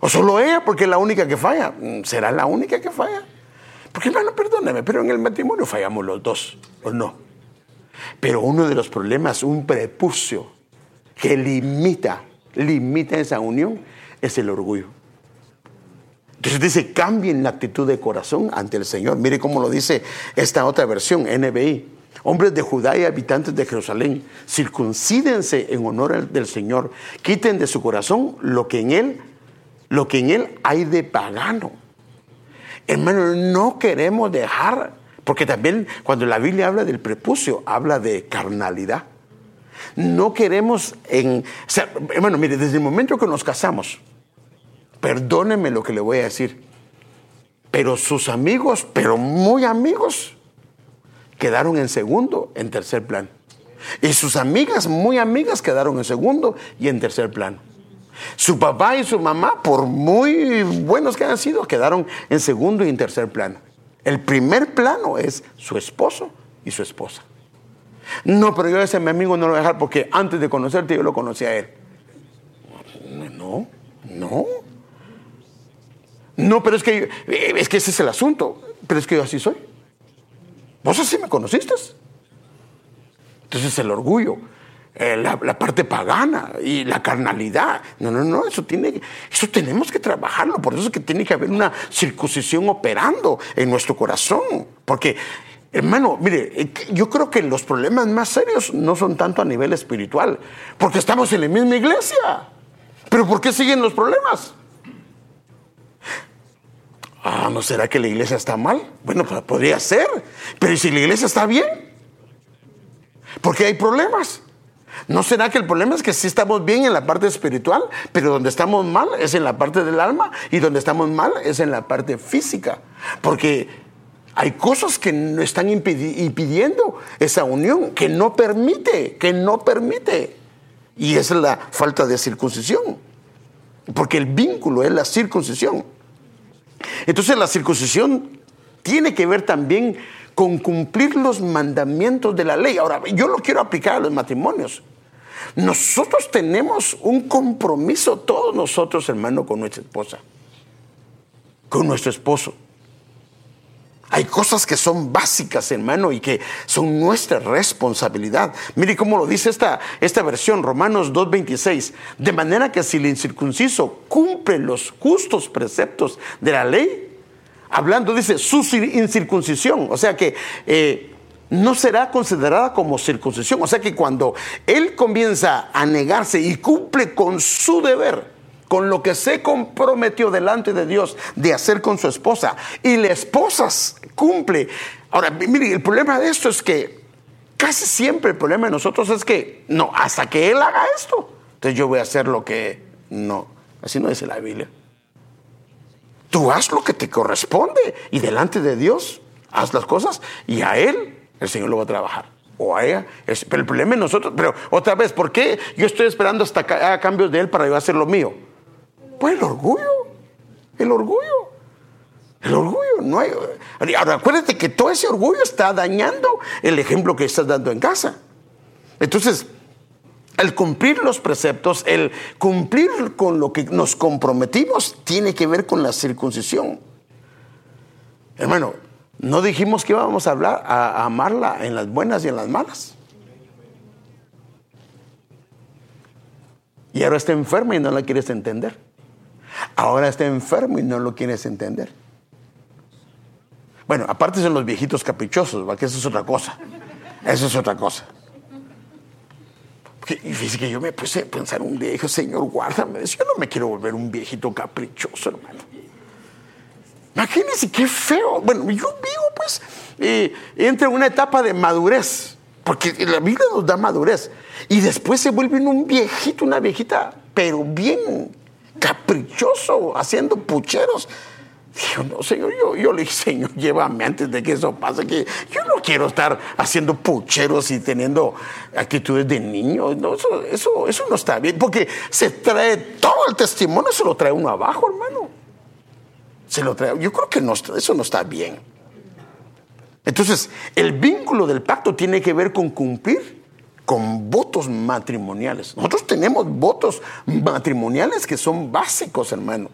[SPEAKER 1] ¿O solo ella porque es la única que falla? Mm, ¿Será la única que falla? Porque hermano, perdóneme, pero en el matrimonio fallamos los dos, ¿o no? Pero uno de los problemas, un prepucio que limita, limita esa unión, es el orgullo. Entonces dice, cambien la actitud de corazón ante el Señor. Mire cómo lo dice esta otra versión, NBI. Hombres de Judá y habitantes de Jerusalén, circuncídense en honor del Señor. Quiten de su corazón lo que en él, lo que en él hay de pagano. Hermano, no queremos dejar, porque también cuando la Biblia habla del prepucio, habla de carnalidad. No queremos en, hermano, mire, desde el momento que nos casamos, perdóneme lo que le voy a decir, pero sus amigos, pero muy amigos, quedaron en segundo, en tercer plano. Y sus amigas, muy amigas, quedaron en segundo y en tercer plano. Su papá y su mamá, por muy buenos que han sido, quedaron en segundo y en tercer plano. El primer plano es su esposo y su esposa. No, pero yo ese mi amigo no lo voy a dejar porque antes de conocerte yo lo conocí a él. No, no. No, pero es que, es que ese es el asunto. Pero es que yo así soy. Vos así me conociste. Entonces el orgullo, eh, la, parte pagana y la carnalidad. No, no, no, eso, tiene, eso tenemos que trabajarlo. Por eso es que tiene que haber una circuncisión operando en nuestro corazón. Porque, hermano, mire, eh, yo creo que los problemas más serios no son tanto a nivel espiritual, porque estamos en la misma iglesia. Pero ¿por qué siguen los problemas? Ah, ¿no será que la iglesia está mal? Bueno, pues podría ser. Pero ¿y si la iglesia está bien? Porque hay problemas. ¿No será que el problema es que sí estamos bien en la parte espiritual, pero donde estamos mal es en la parte del alma y donde estamos mal es en la parte física? Porque hay cosas que no están impidiendo esa unión, que no permite, que no permite. Y es la falta de circuncisión. Porque el vínculo es la circuncisión. Entonces la circuncisión tiene que ver también con cumplir los mandamientos de la ley. Ahora, yo lo quiero aplicar a los matrimonios. Nosotros tenemos un compromiso, todos nosotros, hermano, con nuestra esposa, con nuestro esposo. Hay cosas que son básicas, hermano, y que son nuestra responsabilidad. Mire cómo lo dice esta, esta versión, Romanos 2.26. De manera que si el incircunciso cumple los justos preceptos de la ley, hablando, dice, su incircuncisión, o sea que eh, no será considerada como circuncisión. O sea que cuando él comienza a negarse y cumple con su deber, con lo que se comprometió delante de Dios de hacer con su esposa y la esposa cumple. Ahora, mire, el problema de esto es que casi siempre el problema de nosotros es que, no, hasta que Él haga esto, entonces yo voy a hacer lo que no. Así no dice la Biblia. Tú haz lo que te corresponde y delante de Dios haz las cosas y a Él el Señor lo va a trabajar. O a ella. pero el problema es nosotros. Pero otra vez, ¿por qué yo estoy esperando hasta que haga cambios de Él para yo hacer lo mío? Pues el orgullo, el orgullo, el orgullo. No hay, ahora acuérdate que todo ese orgullo está dañando el ejemplo que estás dando en casa. Entonces, El cumplir los preceptos, el cumplir con lo que nos comprometimos, tiene que ver con la circuncisión. Hermano, no dijimos que íbamos a hablar, a, amarla en las buenas y en las malas. Y ahora está enferma y no la quieres entender. Ahora está enfermo y no lo quieres entender. Bueno, aparte son los viejitos caprichosos, que eso es otra cosa. Eso es otra cosa. Y dice que yo me puse a pensar un día, dije, Señor, guárdame. Yo no me quiero volver un viejito caprichoso, hermano. Imagínense qué feo. Bueno, yo vivo, pues, eh, entre una etapa de madurez, porque la Biblia nos da madurez. Y después se vuelve un viejito, una viejita, pero bien caprichoso, haciendo pucheros. Dijo, no, Señor, yo, yo le dije, Señor, llévame antes de que eso pase, que yo no quiero estar haciendo pucheros y teniendo actitudes de niño. No, eso, eso, eso no está bien, porque se trae todo el testimonio, se lo trae uno abajo, hermano. Se lo trae. Yo creo que eso no está bien. Entonces, el vínculo del pacto tiene que ver con cumplir con votos matrimoniales. Nosotros tenemos votos matrimoniales que son básicos, hermano.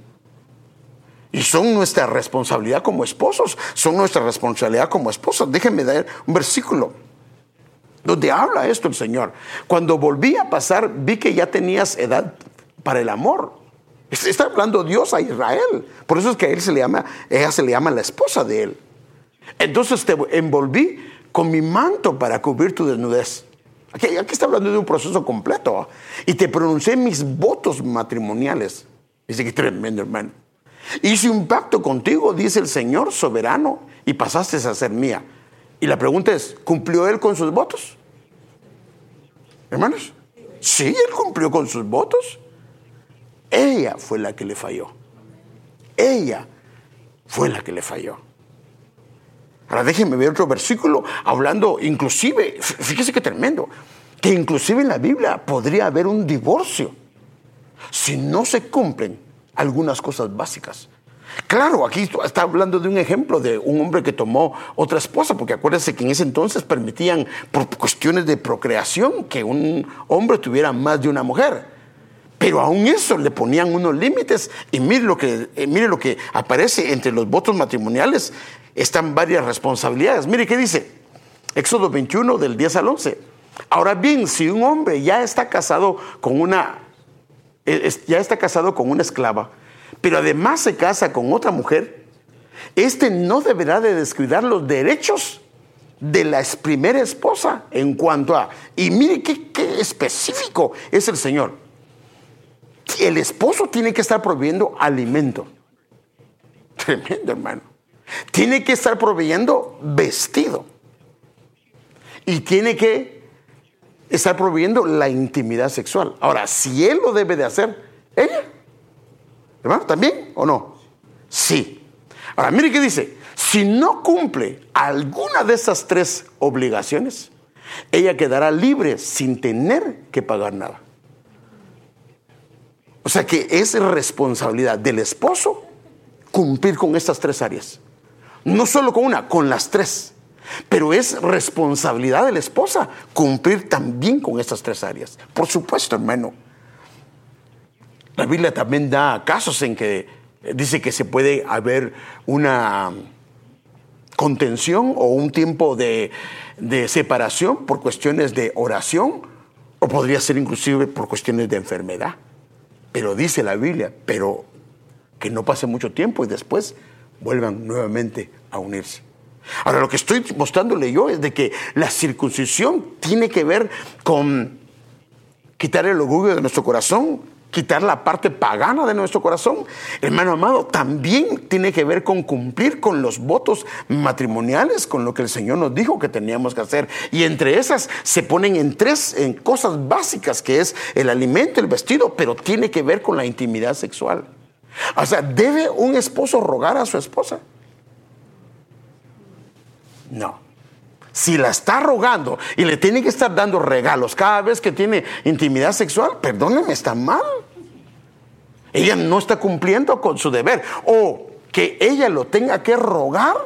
[SPEAKER 1] Y son nuestra responsabilidad como esposos, son nuestra responsabilidad como esposas. Déjenme dar un versículo donde habla esto el Señor. Cuando volví a pasar, vi que ya tenías edad para el amor. Está hablando Dios a Israel. Por eso es que a él se le llama, ella se le llama la esposa de él. Entonces te envolví con mi manto para cubrir tu desnudez. Aquí, aquí está hablando de un proceso completo. Y te pronuncié mis votos matrimoniales. Dice que tremendo, hermano. Hice un pacto contigo, dice el Señor soberano, y pasaste a ser mía. Y la pregunta es, ¿cumplió él con sus votos? Hermanos, sí, él cumplió con sus votos. Ella fue la que le falló. Ella fue la que le falló. Ahora déjenme ver otro versículo hablando, inclusive, fíjese qué tremendo, que inclusive en la Biblia podría haber un divorcio si no se cumplen algunas cosas básicas. Claro, aquí está hablando de un ejemplo de un hombre que tomó otra esposa, porque acuérdense que en ese entonces permitían, por cuestiones de procreación, que un hombre tuviera más de una mujer. Pero aún eso le ponían unos límites y mire lo que, eh, mire lo que aparece entre los votos matrimoniales, están varias responsabilidades. Mire qué dice, Éxodo 21 del 10 al 11. Ahora bien, si un hombre ya está casado con una ya está casado con una esclava, pero además se casa con otra mujer, este no deberá de descuidar los derechos de la primera esposa en cuanto a, y mire qué, qué específico es el Señor. El esposo tiene que estar proveyendo alimento. Tremendo, hermano. Tiene que estar proveyendo vestido. Y tiene que está proveyendo la intimidad sexual. Ahora, si él lo debe de hacer, ella, hermano, ¿también o no? Sí. Ahora, mire qué dice, si no cumple alguna de esas tres obligaciones, ella quedará libre sin tener que pagar nada. O sea que es responsabilidad del esposo cumplir con estas tres áreas. No solo con una, con las tres. Pero es responsabilidad de la esposa cumplir también con estas tres áreas. Por supuesto, hermano. La Biblia también da casos en que dice que se puede haber una contención o un tiempo de, de separación por cuestiones de oración o podría ser inclusive por cuestiones de enfermedad. Pero dice la Biblia, pero que no pase mucho tiempo y después vuelvan nuevamente a unirse. Ahora, lo que estoy mostrándole yo es de que la circuncisión tiene que ver con quitar el orgullo de nuestro corazón, quitar la parte pagana de nuestro corazón. Hermano amado, también tiene que ver con cumplir con los votos matrimoniales, con lo que el Señor nos dijo que teníamos que hacer. Y entre esas se ponen en tres en cosas básicas, que es el alimento, el vestido, pero tiene que ver con la intimidad sexual. O sea, ¿debe un esposo rogar a su esposa? No. Si la está rogando y le tiene que estar dando regalos cada vez que tiene intimidad sexual, perdóneme, está mal. Ella no está cumpliendo con su deber. O que ella lo tenga que rogar.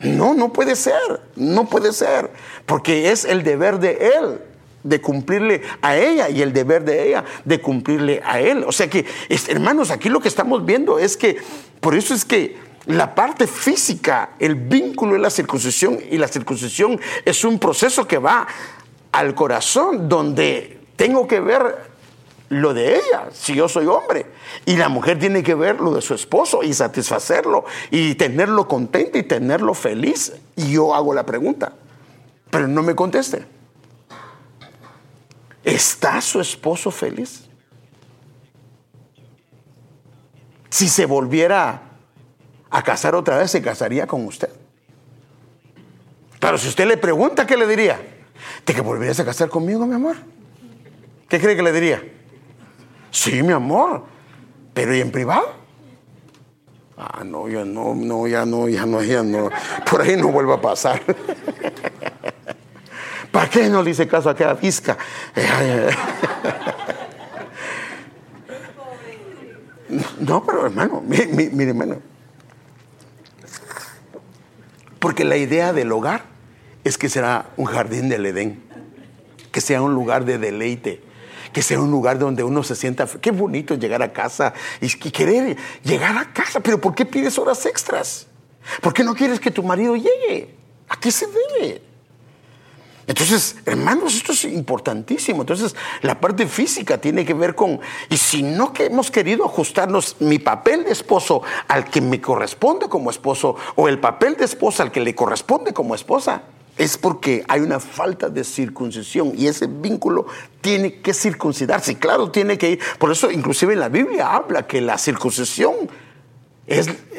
[SPEAKER 1] No, no puede ser. No puede ser. Porque es el deber de él de cumplirle a ella y el deber de ella de cumplirle a él. O sea que, hermanos, aquí lo que estamos viendo es que, por eso es que la parte física, el vínculo es la circuncisión y la circuncisión es un proceso que va al corazón donde tengo que ver lo de ella, si yo soy hombre. Y la mujer tiene que ver lo de su esposo y satisfacerlo y tenerlo contento y tenerlo feliz. Y yo hago la pregunta, pero no me conteste. ¿Está su esposo feliz? Si se volviera a casar otra vez, se casaría con usted. Pero si usted le pregunta, ¿qué le diría? ¿De que volverías a casar conmigo, mi amor? ¿Qué cree que le diría? Sí, mi amor, pero ¿y en privado? Ah, no, ya no, no, ya no, ya no, ya no. Por ahí no vuelva a pasar. *laughs* ¿Para qué no le hice caso a aquella visca? No, pero hermano, mire, mire, hermano. Porque la idea del hogar es que será un jardín del Edén, que sea un lugar de deleite, que sea un lugar donde uno se sienta, qué bonito llegar a casa y querer llegar a casa, pero ¿por qué pides horas extras? ¿Por qué no quieres que tu marido llegue? ¿A qué se debe? Entonces, hermanos, esto es importantísimo. Entonces, la parte física tiene que ver con, y si no que hemos querido ajustarnos mi papel de esposo al que me corresponde como esposo, o el papel de esposa al que le corresponde como esposa, es porque hay una falta de circuncisión y ese vínculo tiene que circuncidarse. Claro, tiene que ir. Por eso, inclusive en la Biblia habla que la circuncisión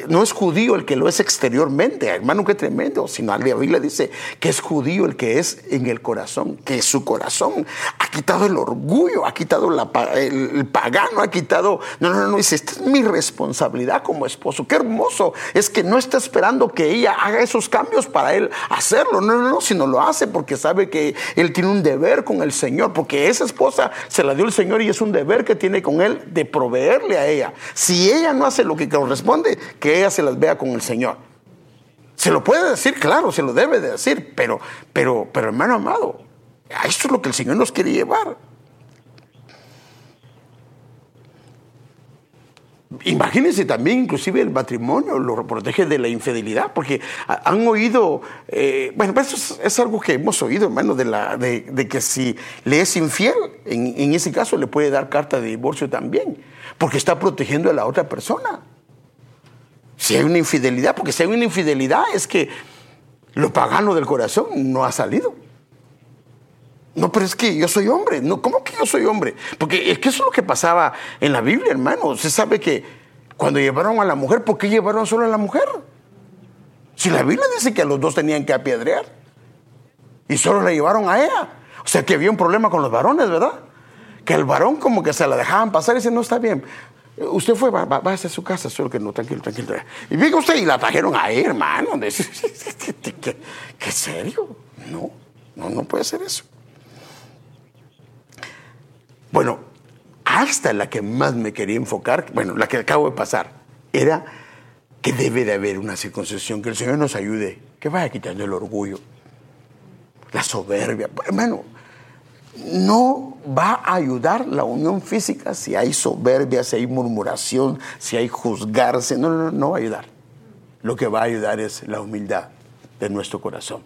[SPEAKER 1] no es judío el que lo es exteriormente, hermano, qué tremendo, sino la Biblia dice que es judío el que es en el corazón, que su corazón ha quitado el orgullo, ha quitado el, pagano, ha quitado, no, no, no, dice, esta es mi responsabilidad como esposo, qué hermoso, es que no está esperando que ella haga esos cambios para él hacerlo, no, no, no, sino lo hace porque sabe que él tiene un deber con el Señor, porque esa esposa se la dio el Señor y es un deber que tiene con él de proveerle a ella. Si ella no hace lo que corresponde, que ella se las vea con el Señor. Se lo puede decir, claro, se lo debe de decir, pero, pero, pero hermano amado, esto es lo que el Señor nos quiere llevar. Imagínense también, inclusive el matrimonio lo protege de la infidelidad, porque han oído, eh, bueno, pues eso es, algo que hemos oído, hermano, de, la, de, que si le es infiel, en, ese caso le puede dar carta de divorcio también, porque está protegiendo a la otra persona. Si hay una infidelidad, porque si hay una infidelidad es que lo pagano del corazón no ha salido. No, pero es que yo soy hombre. No, ¿cómo que yo soy hombre? Porque es que eso es lo que pasaba en la Biblia, hermano. Usted sabe que cuando llevaron a la mujer, ¿por qué llevaron solo a la mujer? Si la Biblia dice que a los dos tenían que apedrear y solo la llevaron a ella. O sea que había un problema con los varones, ¿verdad? Que el varón como que se la dejaban pasar y dice, no está bien. Usted fue, va, va, a su casa, solo que no, tranquilo, tranquilo. Y venga usted y la trajeron ahí, hermano. *laughs* ¿Qué, qué, serio? No, no, no puede ser eso. Bueno, hasta la que más me quería enfocar, bueno, la que acabo de pasar, era que debe de haber una circuncisión, que el Señor nos ayude, que vaya quitando el orgullo, la soberbia. Hermano, no va a ayudar la unión física si hay soberbia, si hay murmuración, si hay juzgarse. No, no, no va a ayudar. Lo que va a ayudar es la humildad de nuestro corazón.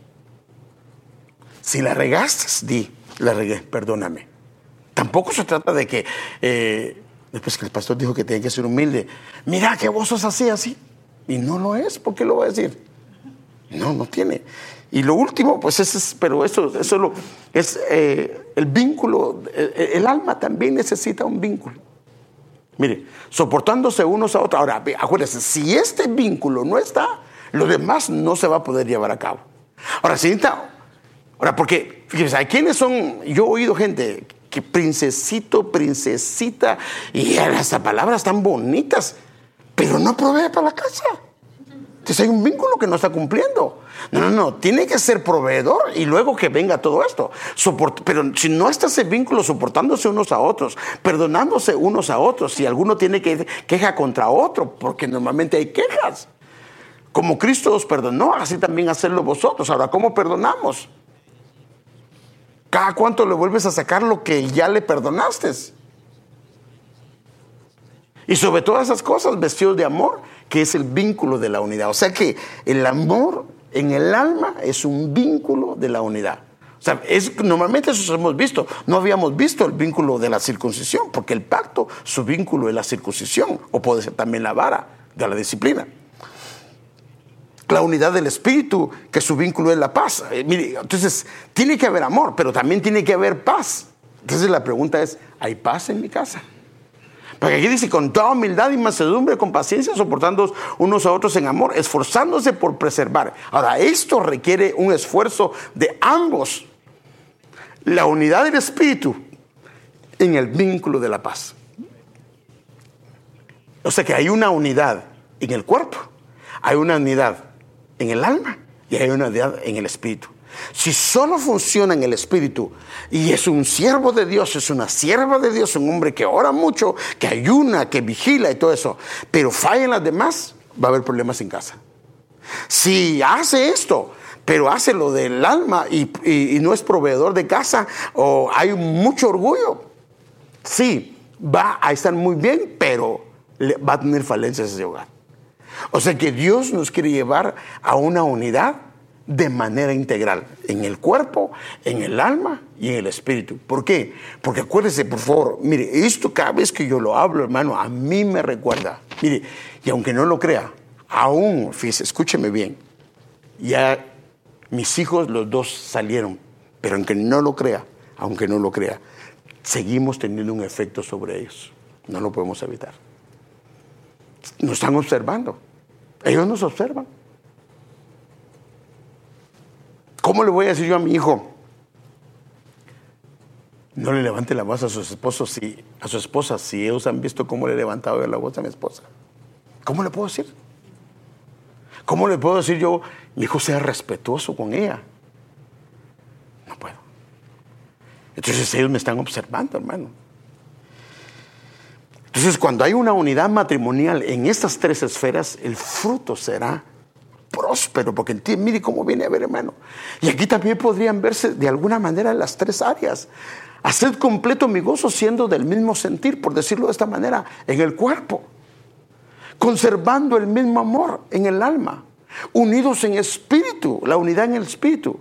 [SPEAKER 1] Si la regaste, di, la regué, perdóname. Tampoco se trata de que, eh, después que el pastor dijo que tenía que ser humilde, mira que vos sos así, así. Y no lo es, ¿por qué lo va a decir? No, no tiene. Y lo último, pues es, pero eso, eso es eh, el vínculo, el, alma también necesita un vínculo. Mire, soportándose unos a otros. Ahora, acuérdense, si este vínculo no está, lo demás no se va a poder llevar a cabo. Ahora, necesita, ahora, porque, fíjense, ¿hay quiénes son? Yo he oído gente que princesito, princesita, y hasta palabras tan bonitas, pero no provee para la casa. Entonces hay un vínculo que no está cumpliendo. No, no, no, tiene que ser proveedor y luego que venga todo esto. pero si no está ese vínculo soportándose unos a otros, perdonándose unos a otros, si alguno tiene que queja contra otro, porque normalmente hay quejas. Como Cristo os perdonó, así también hacerlo vosotros. Ahora, ¿cómo perdonamos? ¿Cada cuánto le vuelves a sacar lo que ya le perdonaste? Y sobre todas esas cosas, vestidos de amor, que es el vínculo de la unidad. O sea que el amor en el alma es un vínculo de la unidad. O sea, es, normalmente eso hemos visto. No habíamos visto el vínculo de la circuncisión, porque el pacto, su vínculo es la circuncisión, o puede ser también la vara de la disciplina. La unidad del espíritu, que su vínculo es la paz. Eh, entonces, tiene que haber amor, pero también tiene que haber paz. Entonces la pregunta es, ¿hay paz en mi casa? Porque aquí dice, con toda humildad y mansedumbre, con paciencia, soportando unos a otros en amor, esforzándose por preservar. Ahora, esto requiere un esfuerzo de ambos. La unidad del espíritu en el vínculo de la paz. O sea que hay una unidad en el cuerpo, hay una unidad en el alma y hay una unidad en el espíritu. Si solo funciona en el Espíritu y es un siervo de Dios, es una sierva de Dios, un hombre que ora mucho, que ayuna, que vigila y todo eso, pero falla en las demás, va a haber problemas en casa. Si hace esto, pero hace lo del alma y, no es proveedor de casa o hay mucho orgullo, sí, va a estar muy bien, pero va a tener falencias ese hogar. O sea que Dios nos quiere llevar a una unidad de manera integral, en el cuerpo, en el alma y en el espíritu. ¿Por qué? Porque acuérdese, por favor, mire, esto cada vez que yo lo hablo, hermano, a mí me recuerda. Mire, y aunque no lo crea, aún, fíjese, escúcheme bien, ya mis hijos los dos salieron, pero aunque no lo crea, aunque no lo crea, seguimos teniendo un efecto sobre ellos. No lo podemos evitar. Nos están observando. Ellos nos observan. ¿Cómo le voy a decir yo a mi hijo? No le levante la voz a sus esposos si, a su esposa si ellos han visto cómo le he levantado la voz a mi esposa. ¿Cómo le puedo decir? ¿Cómo le puedo decir yo, mi hijo sea respetuoso con ella? No puedo. Entonces ellos me están observando, hermano. Entonces cuando hay una unidad matrimonial en estas tres esferas, el fruto será próspero, porque mire cómo viene a ver, hermano. Y aquí también podrían verse de alguna manera las tres áreas. Hacer completo mi gozo siendo del mismo sentir, por decirlo de esta manera, en el cuerpo. Conservando el mismo amor en el alma. Unidos en espíritu, la unidad en el espíritu.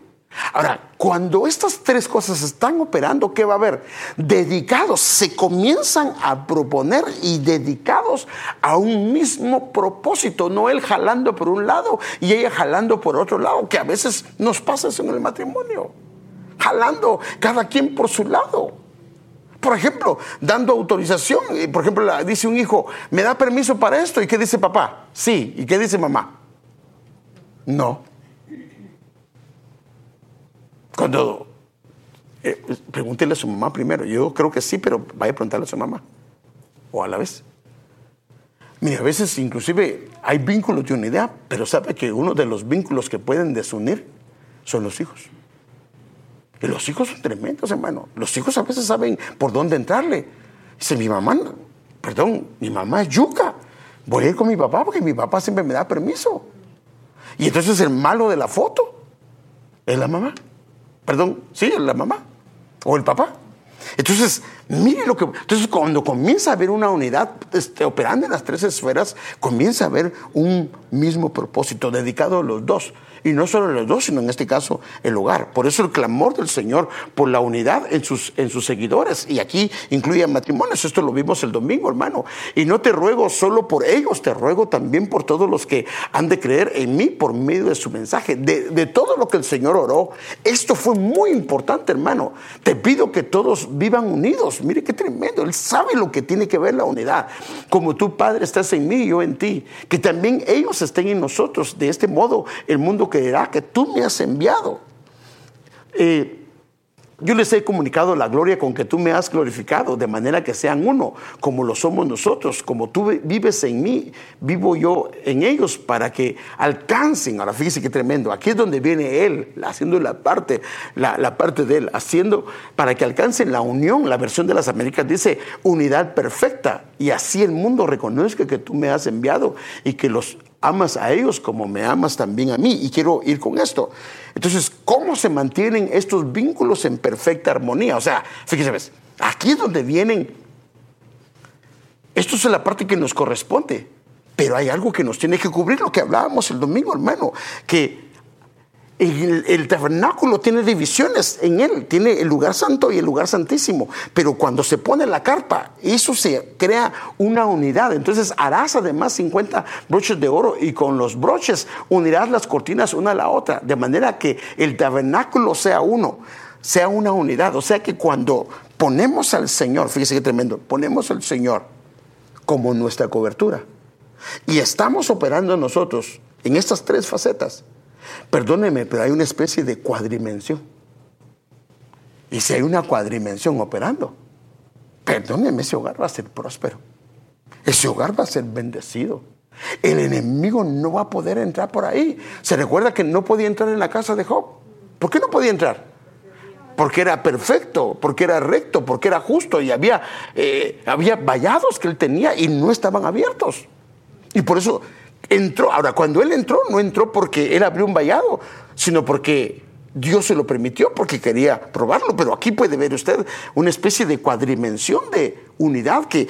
[SPEAKER 1] Ahora, cuando estas tres cosas están operando, ¿qué va a haber? Dedicados, se comienzan a proponer y dedicados a un mismo propósito, no él jalando por un lado y ella jalando por otro lado, que a veces nos pasa eso en el matrimonio, jalando cada quien por su lado. Por ejemplo, dando autorización, por ejemplo, dice un hijo, ¿me da permiso para esto? ¿Y qué dice papá? Sí. ¿Y qué dice mamá? No. Cuando eh, pregúntele a su mamá primero. Yo creo que sí, pero vaya a preguntarle a su mamá. O a la vez. Mira, a veces inclusive hay vínculos de unidad, pero sabe que uno de los vínculos que pueden desunir son los hijos. Y los hijos son tremendos, hermano. Los hijos a veces saben por dónde entrarle. Dice, mi mamá, perdón, mi mamá es yuca. Voy a ir con mi papá porque mi papá siempre me da permiso. Y entonces el malo de la foto es la mamá. Perdón, sí, la mamá o el papá. Entonces, mire lo que. Entonces, cuando comienza a haber una unidad este, operando en las tres esferas, comienza a haber un mismo propósito dedicado a los dos. Y no solo los dos, sino en este caso el hogar. Por eso el clamor del Señor por la unidad en sus, en sus seguidores. Y aquí incluye matrimonios. Esto lo vimos el domingo, hermano. Y no te ruego solo por ellos, te ruego también por todos los que han de creer en mí por medio de su mensaje. De, de todo lo que el Señor oró. Esto fue muy importante, hermano. Te pido que todos vivan unidos. Mire qué tremendo. Él sabe lo que tiene que ver la unidad. Como tú, Padre, estás en mí y yo en ti. Que también ellos estén en nosotros. De este modo, el mundo que tú me has enviado. Eh, yo les he comunicado la gloria con que tú me has glorificado, de manera que sean uno, como lo somos nosotros, como tú vives en mí, vivo yo en ellos, para que alcancen, ahora fíjese qué tremendo, aquí es donde viene Él, haciendo la parte, la parte de Él, haciendo para que alcancen la unión, la versión de las Américas dice unidad perfecta, y así el mundo reconozca que tú me has enviado y que los amas a ellos como me amas también a mí. Y quiero ir con esto. Entonces, ¿cómo se mantienen estos vínculos en perfecta armonía? O sea, fíjese, aquí es donde vienen, esto es la parte que nos corresponde, pero hay algo que nos tiene que cubrir, lo que hablábamos el domingo, hermano, que el, tabernáculo tiene divisiones en él, tiene el lugar santo y el lugar santísimo, pero cuando se pone la carpa, eso se crea una unidad. Entonces harás además 50 broches de oro y con los broches unirás las cortinas una a la otra, de manera que el tabernáculo sea uno, sea una unidad. O sea que cuando ponemos al Señor, fíjese qué tremendo, ponemos al Señor como nuestra cobertura y estamos operando nosotros en estas tres facetas Perdóneme, pero hay una especie de cuadrimensión. Y si hay una cuadrimensión operando, perdóneme, ese hogar va a ser próspero. Ese hogar va a ser bendecido. El enemigo no va a poder entrar por ahí. Se recuerda que no podía entrar en la casa de Job. ¿Por qué no podía entrar? Porque era perfecto, porque era recto, porque era justo y había, eh, había vallados que él tenía y no estaban abiertos. Y por eso entró. Ahora, cuando él entró, no entró porque él abrió un vallado, sino porque Dios se lo permitió, porque quería probarlo. Pero aquí puede ver usted una especie de cuadrimensión de unidad que,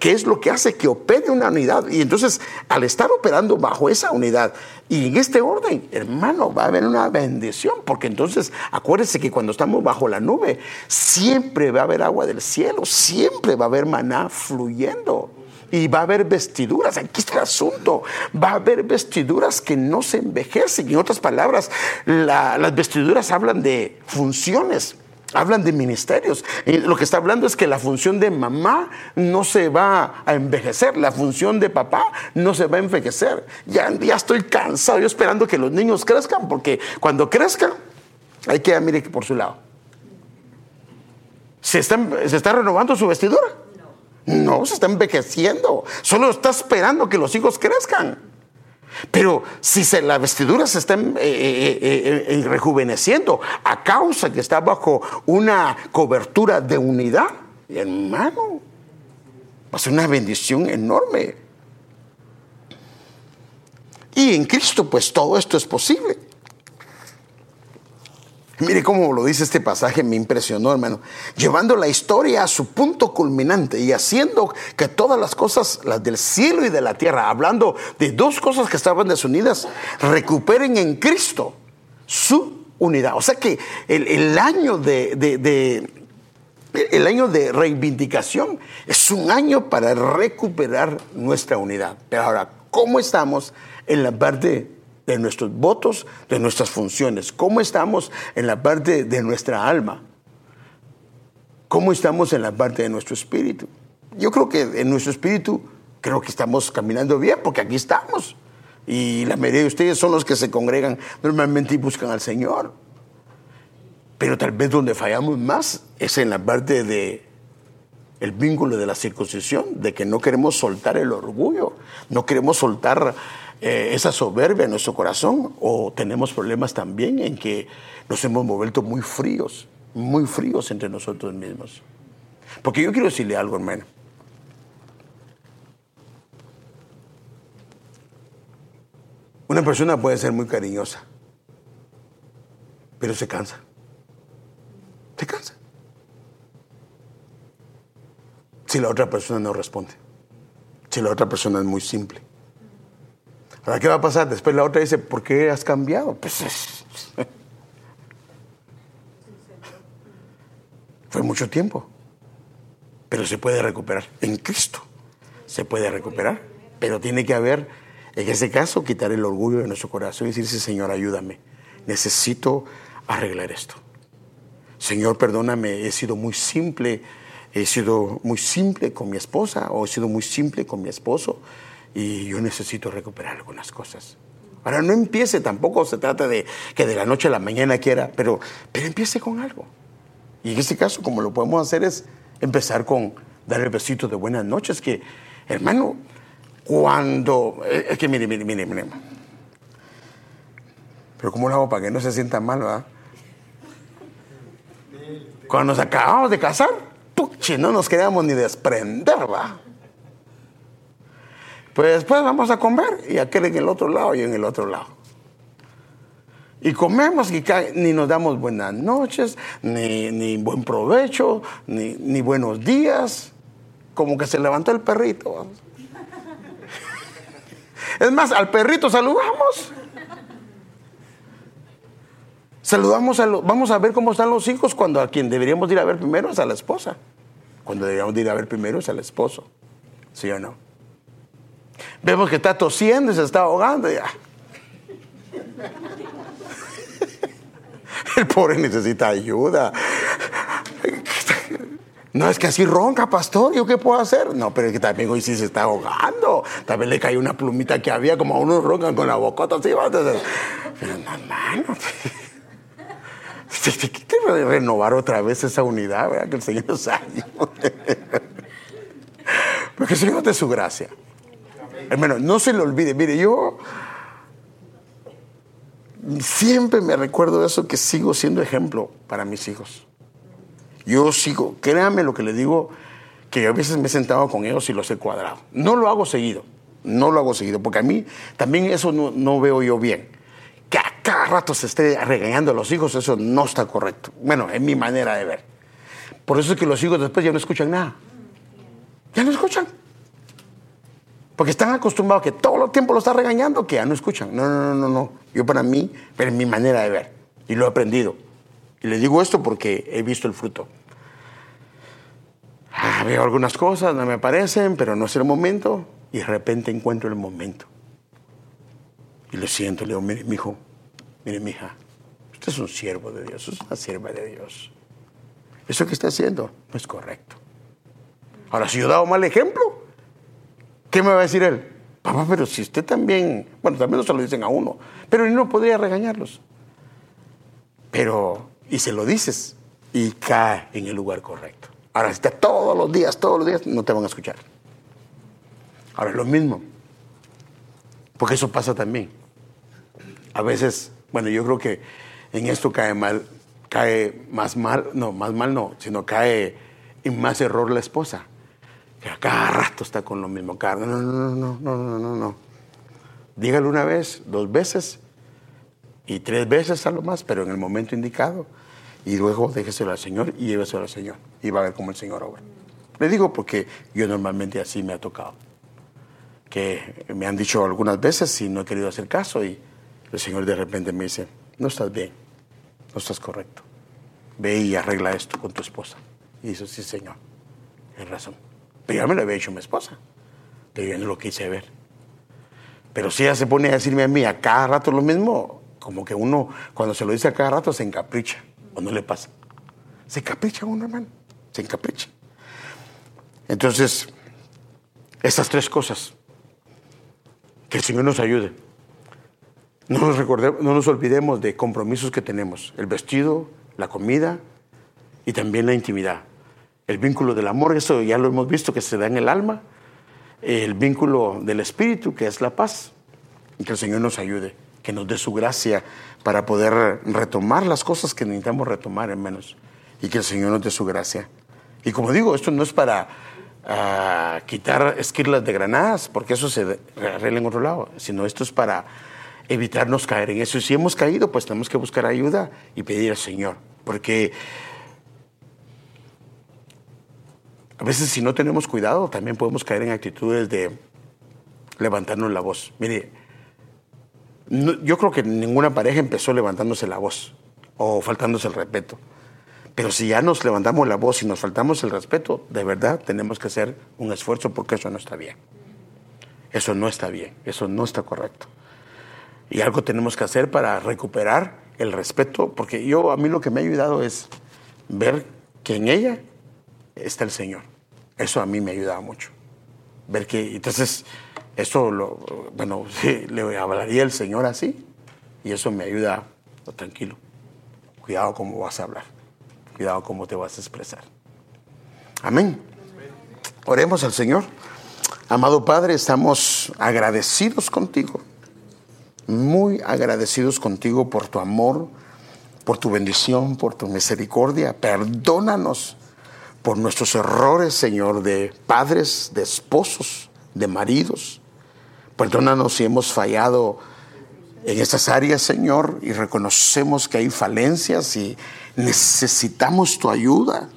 [SPEAKER 1] que es lo que hace que opere una unidad. Y entonces, al estar operando bajo esa unidad y en este orden, hermano, va a haber una bendición, porque entonces acuérdese que cuando estamos bajo la nube, siempre va a haber agua del cielo, siempre va a haber maná fluyendo y va a haber vestiduras. Aquí está el asunto. Va a haber vestiduras que no se envejecen. En otras palabras, las vestiduras hablan de funciones. Hablan de ministerios. Y lo que está hablando es que la función de mamá no se va a envejecer, la función de papá no se va a envejecer. Ya, ya estoy cansado, yo esperando que los niños crezcan, porque cuando crezcan, hay que mire por su lado. ¿Se está, se está renovando su vestidura? No, se está envejeciendo. Solo está esperando que los hijos crezcan. Pero si la vestidura se está eh, eh, eh, rejuveneciendo a causa que está bajo una cobertura de unidad, hermano, va a ser una bendición enorme. Y en Cristo, pues todo esto es posible. Mire cómo lo dice este pasaje, me impresionó, hermano. Llevando la historia a su punto culminante y haciendo que todas las cosas, las del cielo y de la tierra, hablando de dos cosas que estaban desunidas, recuperen en Cristo su unidad. O sea que el, año de, el año de reivindicación es un año para recuperar nuestra unidad. Pero ahora, ¿cómo estamos en la parte de nuestros votos, de nuestras funciones. ¿Cómo estamos en la parte de nuestra alma? ¿Cómo estamos en la parte de nuestro espíritu? Yo creo que en nuestro espíritu creo que estamos caminando bien porque aquí estamos. Y la mayoría de ustedes son los que se congregan normalmente y buscan al Señor. Pero tal vez donde fallamos más es en la parte de el vínculo de la circuncisión, de que no queremos soltar el orgullo, no queremos soltar eh, esa soberbia en nuestro corazón o tenemos problemas también en que nos hemos vuelto muy fríos, muy fríos entre nosotros mismos. Porque yo quiero decirle algo, hermano. Una persona puede ser muy cariñosa, pero se cansa. Se cansa. Si la otra persona no responde. Si la otra persona es muy simple. Ahora, ¿qué va a pasar? Después la otra dice, ¿por qué has cambiado? *laughs* Pues fue mucho tiempo, pero se puede recuperar. En Cristo se puede recuperar, pero tiene que haber, en ese caso, quitar el orgullo de nuestro corazón y decirse, Señor, ayúdame, necesito arreglar esto. Señor, perdóname, he sido muy simple, he sido muy simple con mi esposa o he sido muy simple con mi esposo y yo necesito recuperar algunas cosas. Ahora, no empiece, tampoco se trata de que de la noche a la mañana quiera, pero, pero empiece con algo. Y en este caso, como lo podemos hacer es empezar con dar el besito de buenas noches, que, hermano, cuando... Eh, es que mire, mire, mire, mire. Pero ¿cómo lo hago para que no se sienta mal, verdad? Cuando nos acabamos de casar, puche, no nos queríamos ni desprender, va. Pues después vamos a comer y aquel en el otro lado y en el otro lado. Y comemos y ni nos damos buenas noches, ni, buen provecho, ni, ni, buenos días. Como que se levantó el perrito. *laughs* Es más, al perrito saludamos. Saludamos a los, vamos a ver cómo están los hijos cuando a quien deberíamos ir a ver primero es a la esposa. Cuando deberíamos ir a ver primero es al esposo. ¿Sí o no? Vemos que está tosiendo y se está ahogando. Ya. El pobre necesita ayuda. No, es que así ronca, pastor. ¿Yo qué puedo hacer? No, pero es que también hoy sí se está ahogando. También le cayó una plumita que había, como a unos roncan con la bocota así. Pero no, mano. Hay que renovar otra vez esa unidad, ¿verdad? Que el Señor nos ayude. *laughs* Porque el Señor de su gracia. Hermano, no se le olvide. Mire, yo siempre me recuerdo eso que sigo siendo ejemplo para mis hijos. Yo sigo, créame lo que le digo, que a veces me he sentado con ellos y los he cuadrado. No lo hago seguido, no lo hago seguido, porque a mí también eso no, veo yo bien. Que a cada rato se esté regañando a los hijos, eso no está correcto. Bueno, es mi manera de ver. Por eso es que los hijos después ya no escuchan nada. Ya no escuchan. Porque están acostumbrados que todo el tiempo lo está regañando, que ya no escuchan. No, no, no, no, no. Yo para mí, pero es mi manera de ver. Y lo he aprendido. Y le digo esto porque he visto el fruto. Ah, veo algunas cosas, no me parecen, pero no es el momento. Y de repente encuentro el momento. Y lo siento, le digo, mire, mi hijo, mire, mi hija, usted es un siervo de Dios, es una sierva de Dios. Eso que está haciendo no es correcto. Ahora, si yo he dado mal ejemplo, ¿Qué me va a decir él? Papá, pero si usted también, bueno, también no se lo dicen a uno, pero no podría regañarlos. Pero, y se lo dices, y cae en el lugar correcto. Ahora, si está todos los días, todos los días, no te van a escuchar. Ahora, lo mismo. Porque eso pasa también. A veces, bueno, yo creo que en esto cae mal, cae más mal, no, más mal no, sino cae en más error la esposa cada rato está con lo mismo. Cada... No, no, no, no, no, no, no. Dígalo una vez, dos veces y tres veces a lo más, pero en el momento indicado. Y luego déjeselo al Señor y lléveselo al Señor. Y va a ver cómo el Señor obra. Le digo porque yo normalmente así me ha tocado. Que me han dicho algunas veces y no he querido hacer caso y el Señor de repente me dice, no estás bien, no estás correcto. Ve y arregla esto con tu esposa. Y dice, sí, Señor, es razón. Pero ya me lo había dicho mi esposa. Pero yo no lo quise ver. Pero si ella se pone a decirme a mí a cada rato lo mismo, como que uno, cuando se lo dice a cada rato, se encapricha. ¿O no le pasa? Se encapricha uno, hermano. Se encapricha. Entonces, estas tres cosas. Que el Señor nos ayude. No nos, no nos olvidemos de compromisos que tenemos. El vestido, la comida y también la intimidad. El vínculo del amor, eso ya lo hemos visto que se da en el alma. El vínculo del espíritu, que es la paz. Y que el Señor nos ayude, que nos dé su gracia para poder retomar las cosas que necesitamos retomar, hermanos. Y que el Señor nos dé su gracia. Y como digo, esto no es para ah, quitar esquirlas de granadas, porque eso se arregla en otro lado, sino esto es para evitarnos caer en eso. Y si hemos caído, pues tenemos que buscar ayuda y pedir al Señor. Porque A veces si no tenemos cuidado también podemos caer en actitudes de levantarnos la voz. Mire, yo creo que ninguna pareja empezó levantándose la voz o faltándose el respeto. Pero si ya nos levantamos la voz y nos faltamos el respeto, de verdad tenemos que hacer un esfuerzo porque eso no está bien. Eso no está bien, eso no está correcto. Y algo tenemos que hacer para recuperar el respeto, porque yo a mí lo que me ha ayudado es ver que en ella está el Señor. Eso a mí me ayudaba mucho. Ver que, entonces, eso, bueno, *laughs* le hablaría el Señor así, y eso me ayuda, tranquilo. Cuidado cómo vas a hablar, cuidado cómo te vas a expresar. Amén. Oremos al Señor. Amado Padre, estamos agradecidos contigo, muy agradecidos contigo por tu amor, por tu bendición, por tu misericordia. Perdónanos por nuestros errores, Señor, de padres, de esposos, de maridos, Perdónanos si hemos fallado en estas áreas, Señor, y reconocemos que hay falencias y necesitamos tu ayuda.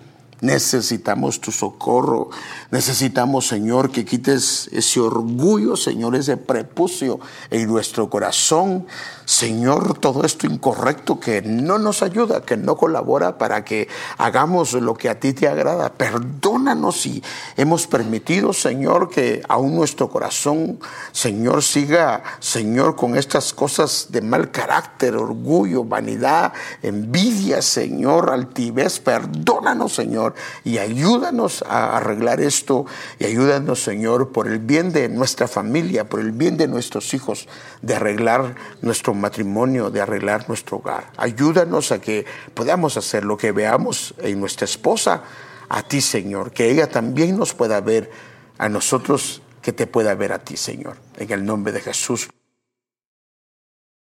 [SPEAKER 1] Necesitamos tu socorro. Necesitamos, Señor, que quites ese orgullo, Señor, ese prepucio en nuestro corazón. Señor, todo esto incorrecto que no nos ayuda, que no colabora para que hagamos lo que a ti te agrada. Perdónanos si hemos permitido, Señor, que aún nuestro corazón, Señor, siga, Señor, con estas cosas de mal carácter, orgullo, vanidad, envidia, Señor, altivez. Perdónanos, Y ayúdanos a arreglar esto y ayúdanos, Señor, por el bien de nuestra familia, por el bien de nuestros hijos, de arreglar nuestro matrimonio, de arreglar nuestro hogar. Ayúdanos a que podamos hacer lo que veamos en nuestra esposa, a ti, Señor, que ella también nos pueda ver, a nosotros que te pueda ver a ti, Señor. En el nombre de Jesús.